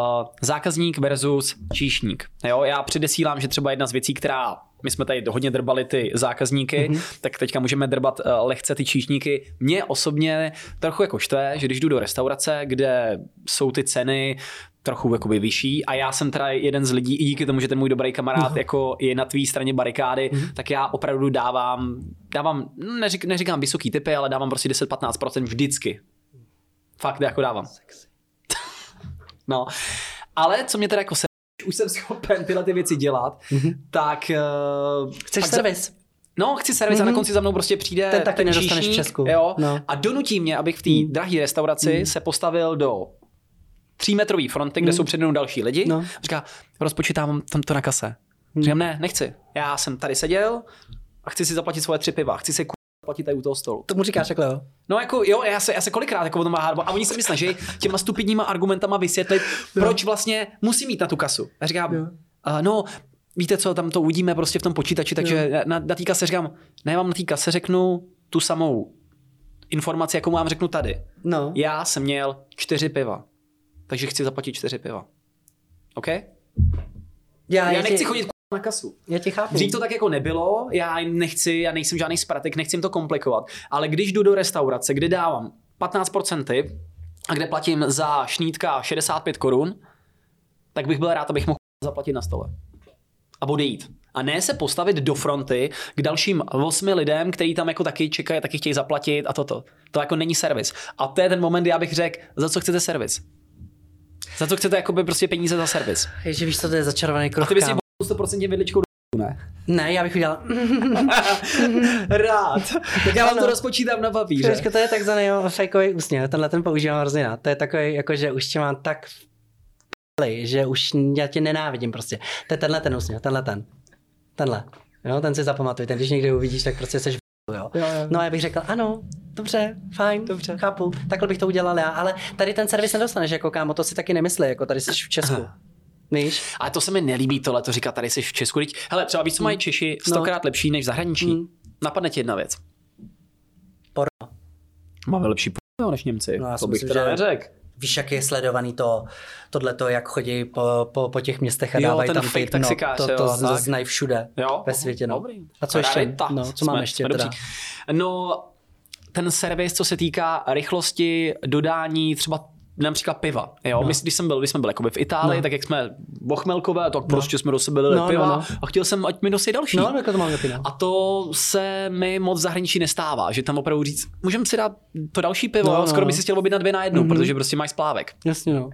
zákazník versus číšník. Jo, já předesílám, že třeba jedna z věcí, která my jsme tady hodně drbali ty zákazníky, Mhm. mm-hmm. tak teďka můžeme drbat uh, lehce ty číšníky. Mě osobně trochu jako štve, že když jdu do restaurace, kde jsou ty ceny trochu jakoby vyšší a já jsem teda jeden z lidí, i díky tomu, že ten můj dobrý kamarád No. jako je na tvý straně barikády, Mhm. tak já opravdu dávám, dávám neřík, neříkám vysoký typy, ale dávám prostě 10-15% vždycky. Fakt jako dávám. No, ale co mě teda jako se už jsem schopen tyhle ty věci dělat, Mhm. tak... Uh, Chceš pak servis? No, chci servis a na konci za mnou prostě přijde Ten taky nedostaneš v číšník, Česku. Jo, No. a donutí mě, abych v té drahé restauraci se postavil do třímetrový fronty, kde jsou přede mnou další lidi. No. Říká, rozpočítám tam to na kase. Říkám, ne, nechci. Já jsem tady seděl a chci si zaplatit svoje tři piva. Chci si zaplatit tady u toho stolu. Tomu říkáš takhle, jo? No jako jo, já se, já se kolikrát jako o tom hádám a oni se mi snaží těma stupidníma argumentama vysvětlit, proč vlastně musí mít na tu kasu. A říkám, Jo. uh, no, víte co, tam to uvidíme prostě v tom počítači, takže na, na té kase říkám, ne, vám na té kase řeknu tu samou informaci, jakou vám řeknu tady. No. Já jsem měl čtyři piva, takže chci zaplatit čtyři piva. OK? Já, Já nechci chodit na kasu. Já ti chápu. Dřív to tak jako nebylo, já nechci, já nejsem žádný spratek, nechci jim to komplikovat, ale když jdu do restaurace, kde dávám 15% tip a kde platím za šnítka 65 korun, tak bych byl rád, abych mohl zaplatit na stole. A odejít. A ne se postavit do fronty k dalším osmi lidem, kteří tam jako taky čekají, taky chtějí zaplatit a toto. To jako není servis. A to je ten moment, kdy já bych řekl, za co chcete servis? Za co chcete jakoby prostě peníze za servis? Ježi, víš co, to je začarovaný A kruh. ty bys mě 100% vidličkou do ne? Ne, já bych udělal... Rád. Tak já vám to rozpočítám na papíře. Počkej, to je takzvaný jo, fejkový úsměv, tenhle ten používám hrozně rád. To je takový, jako že už tě mám tak v že už já tě nenávidím prostě. To je tenhle ten úsměv, tenhle ten. Tenhle. Jo, ten si zapamatuj, ten když někdy uvidíš, tak prostě seš v jo. Jo, jo. No a já bych řekl, ano, dobře, fajn, dobře, chápu, takhle bych to udělal já, ale tady ten servis nedostaneš, jako kámo, to si taky nemyslí, jako tady jsi v Česku. Aha. Víš? Ale to se mi nelíbí tohle, to říká tady jsi v Česku. Teď, hele, třeba víš, co mají Češi stokrát lepší než v zahraničí. Mm. Napadne ti jedna věc. Porno. Máme lepší porno než Němci. No, já to bych myslím, teda že- neřekl. Víš, jak je sledovaný to, tohleto, jak chodí po, po, po těch městech a Jo, dávají ten tam fake ty, no, to, jo, to tak. znají všude Jo, ve světě. No. Dobrý. A co ještě? Rarita. No, co máme ještě teda? dobří. No, ten servis, co se týká rychlosti dodání třeba například piva. Jo? No. My, když, jsem byl, když jsme byli jakoby v Itálii, No. tak jak jsme bochmelkové, tak prostě jsme do sebe dali No, no, piva no. a chtěl jsem, ať mi nosí další. No, jako to mám no. A to se mi moc v zahraničí nestává, že tam opravdu říct, můžeme si dát to další pivo, No, no, no, skoro no. by si chtěl objednat dvě na jednu, Mhm. mm-hmm. protože prostě máš splávek. Jasně, no.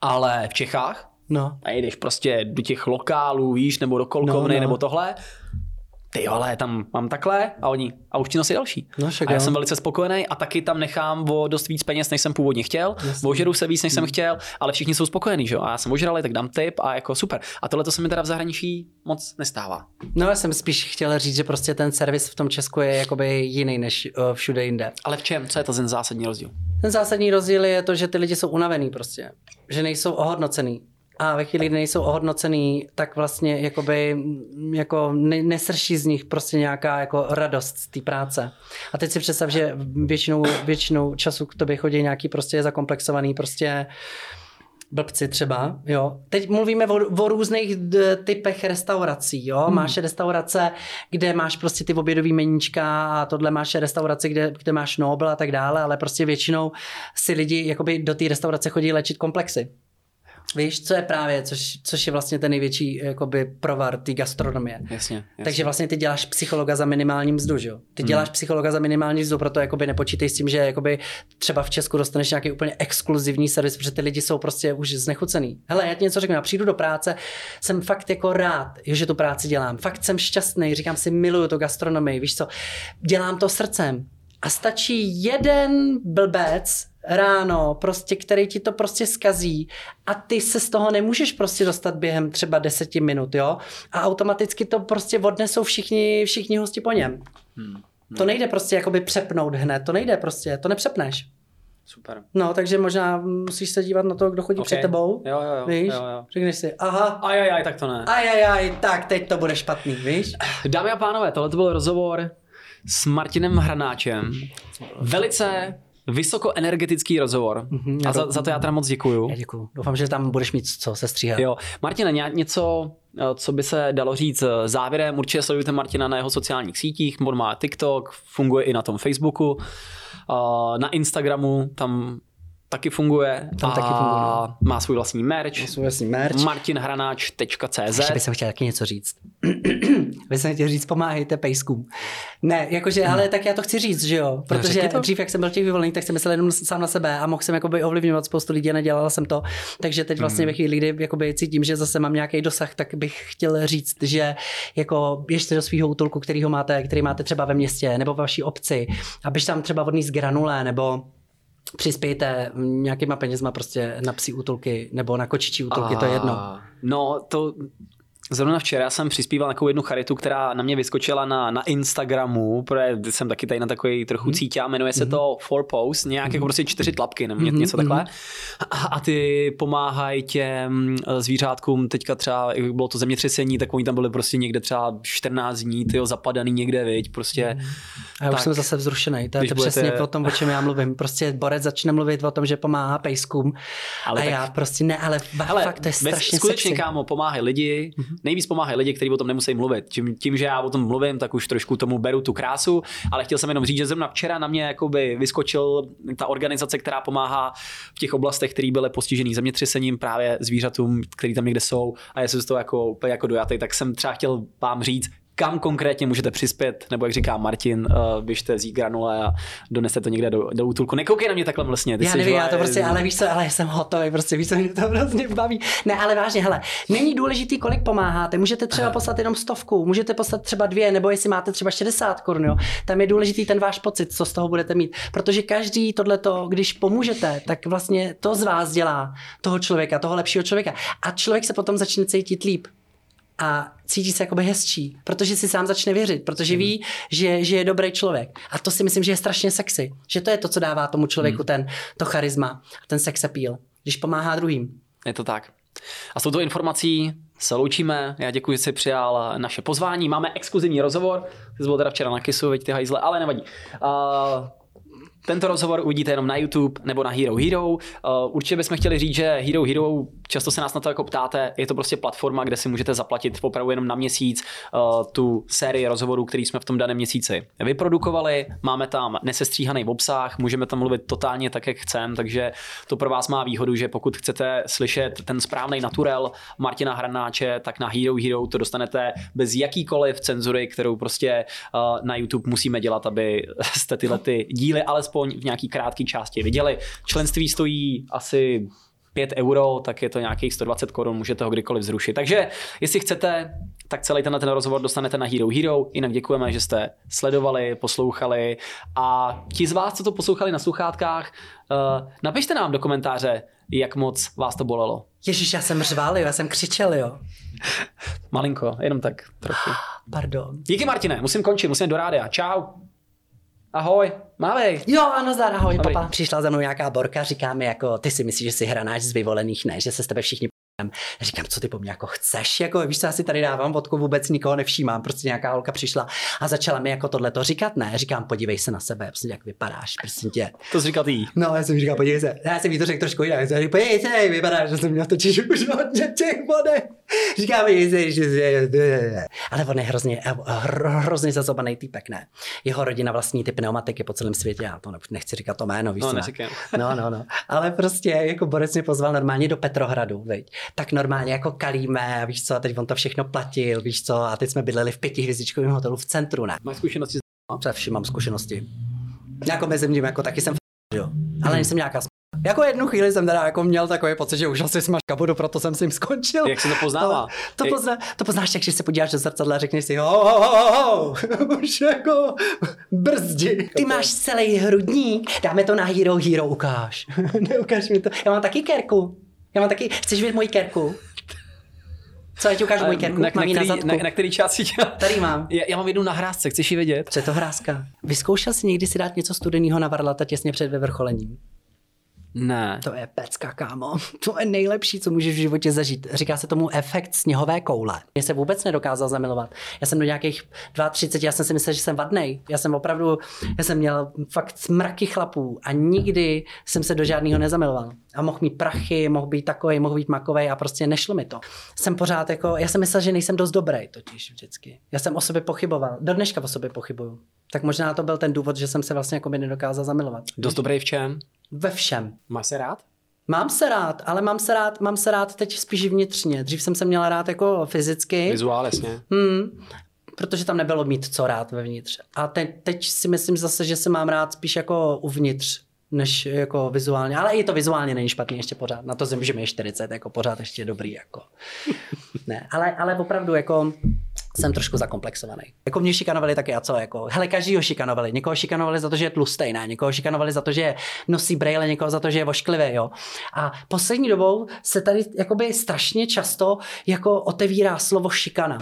Ale v Čechách, No. a jdeš prostě do těch lokálů, víš, nebo do kolkovny, No, no. nebo tohle, ty vole, tam mám takhle a oni, a už ti nosí další. No, však a já jsem velice spokojený a taky tam nechám o dost víc peněz, než jsem původně chtěl. Jasně. Ožeru se víc, než Hmm. jsem chtěl, ale všichni jsou spokojení, že jo. A já jsem ožralý, tak dám tip a jako super. A tohle to se mi teda v zahraničí moc nestává. No, já jsem spíš chtěl říct, že prostě ten servis v tom Česku je jakoby jiný než uh, všude jinde. Ale v čem? Co je to ten zásadní rozdíl? Ten zásadní rozdíl je to, že ty lidi jsou unavený prostě. Že nejsou ohodnocený. A ve chvíli, kdy nejsou ohodnocený, tak vlastně jakoby, jako ne, nesrší z nich prostě nějaká jako radost z té práce. A teď si představ, že většinou, většinou času k tobě chodí nějaký prostě zakomplexovaný prostě blbci třeba, jo. Teď mluvíme o, o různých d, typech restaurací, jo. Hmm. Máš restaurace, kde máš prostě ty obědový meníčka a tohle máš restaurace, kde, kde máš Nobel a tak dále, ale prostě většinou si lidi jakoby do té restaurace chodí léčit komplexy. Víš, co je právě, což, což je vlastně ten největší jakoby provar té gastronomie. Jasně. jasně. Takže vlastně ty děláš psychologa za minimální mzdu, že jo? Ty Hmm. děláš psychologa za minimální mzdu, proto jakoby nepočítej s tím, že jakoby třeba v Česku dostaneš nějaký úplně exkluzivní servis, protože ty lidi jsou prostě už znechucený. Hele, já ti něco řeknu, já přijdu do práce, jsem fakt jako rád, že tu práci dělám. Fakt jsem šťastný, říkám si, miluju to gastronomii, víš co? Dělám to srdcem. A stačí jeden blbec, ráno, prostě, který ti to prostě skazí a ty se z toho nemůžeš prostě dostat během třeba deseti minut, jo? A automaticky to prostě odnesou všichni, všichni hosti po něm. Hmm. To nejde prostě jakoby přepnout hned, to nejde prostě, to nepřepneš. Super. No, takže možná musíš se dívat na to, kdo chodí okay. před tebou. Jo, jo, jo. Víš? jo, jo. Řekneš si, aha. Ajajaj, tak to ne. Ajajaj, tak teď to bude špatný, víš? Dámy a pánové, tohle to byl rozhovor s Martinem Hranáčem. Velice vysokoenergetický rozhovor. Mm-hmm, a za, za to já teda moc děkuju. Já děkuju. Doufám, že tam budeš mít co se stříhat. Jo. Martina, něco, eh, co by se dalo říct eh, závěrem, určitě sledujte Martina na jeho sociálních sítích, on má TikTok, funguje i na tom Facebooku, eh, na Instagramu, tam taky funguje. Tam a taky funguje, no. Má svůj vlastní merch. Má svůj vlastní merch. martinhranáč.cz Ještě bych se chtěl taky něco říct. Vy jsem chtěl říct, pomáhejte pejskům. Ne, jakože, Hmm. ale tak já to chci říct, že jo. Protože řekni to. dřív, jak jsem byl těch vyvolených, tak jsem myslel jenom sám na sebe a mohl jsem jakoby ovlivňovat spoustu lidí a nedělal jsem to. Takže teď vlastně Hmm. ve chvíli, kdy jakoby cítím, že zase mám nějaký dosah, tak bych chtěl říct, že jako běžte do svého útulku, který ho máte, který máte třeba ve městě nebo ve vaší obci a běž tam třeba odníst granule nebo přispějte nějakýma penězma prostě na psí útulky nebo na kočičí útulky, to je jedno. A, No, to Zrovna včera jsem přispíval takovou jednu charitu, která na mě vyskočila na, na Instagramu, protože jsem taky tady na takový trochu cítě, jmenuje se to Four Post, nějak jako prostě čtyři tlapky nebo ně, něco takhle. A, a ty pomáhají těm eh, zvířátkům, teďka třeba, jak bylo to zemětřesení, tak oni tam byli prostě někde třeba 14 dní, tyjo, zapadaný někde, viď, prostě. A já už Tak. jsem zase vzrušený. To je to budete- přesně o tom, o čem já mluvím. Prostě borec začne mluvit o tom, že pomáhá pejskům. Ale a tak- já prostě ne, ale, ale fakt to je strašně skutečně, sexy. kámo, pomáhají lidi, nejvíc pomáhají lidi, kteří o tom nemusí mluvit. Tím, tím, že já o tom mluvím, tak už trošku tomu beru tu krásu, ale chtěl jsem jenom říct, že zrovna včera na mě jakoby vyskočil ta organizace, která pomáhá v těch oblastech, které byly postižený zemětřesením právě zvířatům, který tam někde jsou a já jsem z toho jako úplně jako dojatý, tak jsem třeba chtěl vám říct, kam konkrétně můžete přispět, nebo jak říká Martin, uh, běžte vzít granule a doneste to někde do, do útulku. Nekoukej na mě takhle vlastně. Ty Já nevím, já to prostě, ale víš co, ale jsem hotový, prostě víš co, mě to hrozně baví. Ne, ale vážně, hele, není důležitý, kolik pomáháte, můžete třeba poslat jenom stovku, můžete poslat třeba dvě, nebo jestli máte třeba 60 korun, jo. Tam je důležitý ten váš pocit, co z toho budete mít, protože každý tohleto, když pomůžete, tak vlastně to z vás dělá toho člověka, toho lepšího člověka. A člověk se potom začne cítit líp a cítí se jakoby hezčí, protože si sám začne věřit, protože ví, že, že je dobrý člověk. A to si myslím, že je strašně sexy. Že to je to, co dává tomu člověku ten, to charisma, ten sex appeal, když pomáhá druhým. Je to tak. A s touto informací se loučíme. Já děkuji, že jsi přijal naše pozvání. Máme exkluzivní rozhovor. Ty jsi byl teda včera na Kisu, veď ty hajzle, ale nevadí. Uh, tento rozhovor uvidíte jenom na YouTube nebo na Hero Hero. Uh, určitě bychom chtěli říct, že Hero Hero, často se nás na to jako ptáte, je to prostě platforma, kde si můžete zaplatit opravdu jenom na měsíc uh, tu sérii rozhovorů, který jsme v tom daném měsíci vyprodukovali. Máme tam nesestříhaný obsah, můžeme tam mluvit totálně tak, jak chceme, takže to pro vás má výhodu, že pokud chcete slyšet ten správný naturel Martina Hranáče, tak na Hero Hero to dostanete bez jakýkoliv cenzury, kterou prostě uh, na YouTube musíme dělat, aby jste tyhle ty díly alespoň v nějaký krátký části viděli. Členství stojí asi 5 euro, tak je to nějakých 120 korun, můžete ho kdykoliv zrušit. Takže jestli chcete, tak celý tenhle ten rozhovor dostanete na Hero Hero. Jinak děkujeme, že jste sledovali, poslouchali a ti z vás, co to poslouchali na sluchátkách, uh, napište nám do komentáře, jak moc vás to bolelo. Ježíš, já jsem řval, jo, já jsem křičel, jo. Malinko, jenom tak trochu. Pardon. Díky Martine, musím končit, musím do rádia. Čau. Ahoj, mávej. Jo, ano, zdar, ahoj, Dobrý. papa. Přišla za mnou nějaká borka, říká mi jako, ty si myslíš, že jsi hranáč z vyvolených, ne, že se s tebe všichni. Říkám, co ty po mně jako chceš, jako víš, co já si tady dávám vodku, vůbec nikoho nevšímám, prostě nějaká holka přišla a začala mi jako tohle to říkat, ne, říkám, podívej se na sebe, prostě jak vypadáš, prostě tě. To jsi říkal ty. No, já jsem říkal, podívej se, já jsem jí to řekl trošku jinak, já jsem říkal, podívej se, vypadáš, že jsem měl točíš už hodně těch bodech. Říká mi, že, že, ale on je hrozně, hro, hrozně zazobaný týpek, ne. Jeho rodina vlastní ty pneumatiky po celém světě, já to ne- nechci říkat to jméno, víš No. No, no, no. Ale prostě jako Borec mě pozval normálně do Petrohradu, viď? Tak normálně jako kalíme, víš co, a teď on to všechno platil, víš co, a teď jsme bydleli v pětihvězdičkovém hotelu v centru, ne? Máš zkušenosti s Před vším mám zkušenosti. Jako mezi ním, jako taky jsem f- jo. Ale nejsem nějaká Jako jednu chvíli jsem teda jako měl takový pocit, že už asi smažka budu, proto jsem s ním skončil. Jak se to poznává? To, to, Jak- pozná, to poznáš, tak, když se podíváš do zrcadla a řekneš si, ho, ho, ho, ho, už jako brzdi. Ty máš celý hrudník, dáme to na Hero Hero, ukáž. Neukáž mi to. Já mám taky kerku. Já mám taky, chceš vidět moji kerku? Co, já ti ukážu moji kerku? na, na, ji na který, na, na který části tě... Tady mám. Já, já mám jednu na hrázce, chceš ji vidět? Co je to hrázka? Vyzkoušel jsi někdy si dát něco studeného na varlata těsně před vyvrcholením? Ne. To je pecka, kámo. To je nejlepší, co můžeš v životě zažít. Říká se tomu efekt sněhové koule. Mě se vůbec nedokázal zamilovat. Já jsem do nějakých 32, já jsem si myslel, že jsem vadnej. Já jsem opravdu, já jsem měl fakt smrky chlapů a nikdy jsem se do žádného nezamiloval. A mohl mít prachy, mohl být takový, mohl být makový a prostě nešlo mi to. Jsem pořád jako, já jsem myslel, že nejsem dost dobrý totiž vždycky. Já jsem o sobě pochyboval. Do dneška o sobě pochybuju. Tak možná to byl ten důvod, že jsem se vlastně jako by nedokázal zamilovat. Dost dobrý v čem? Ve všem. Máš se rád? Mám se rád, ale mám se rád, mám se rád teď spíš vnitřně. Dřív jsem se měla rád jako fyzicky, Vizuál, jasně. hmm, protože tam nebylo mít co rád vevnitř. A teď, teď si myslím zase, že se mám rád spíš jako uvnitř, než jako vizuálně. Ale i to vizuálně není špatný ještě pořád. Na to zem, že mi je 40, jako pořád ještě dobrý. Jako. Ne, ale, ale opravdu jako jsem trošku zakomplexovaný. Jako mě šikanovali taky a co, jako, hele, každýho šikanovali. Někoho šikanovali za to, že je tlustý, ne? Někoho šikanovali za to, že nosí brejle, někoho za to, že je vošklivý, jo. A poslední dobou se tady jakoby strašně často jako otevírá slovo šikana.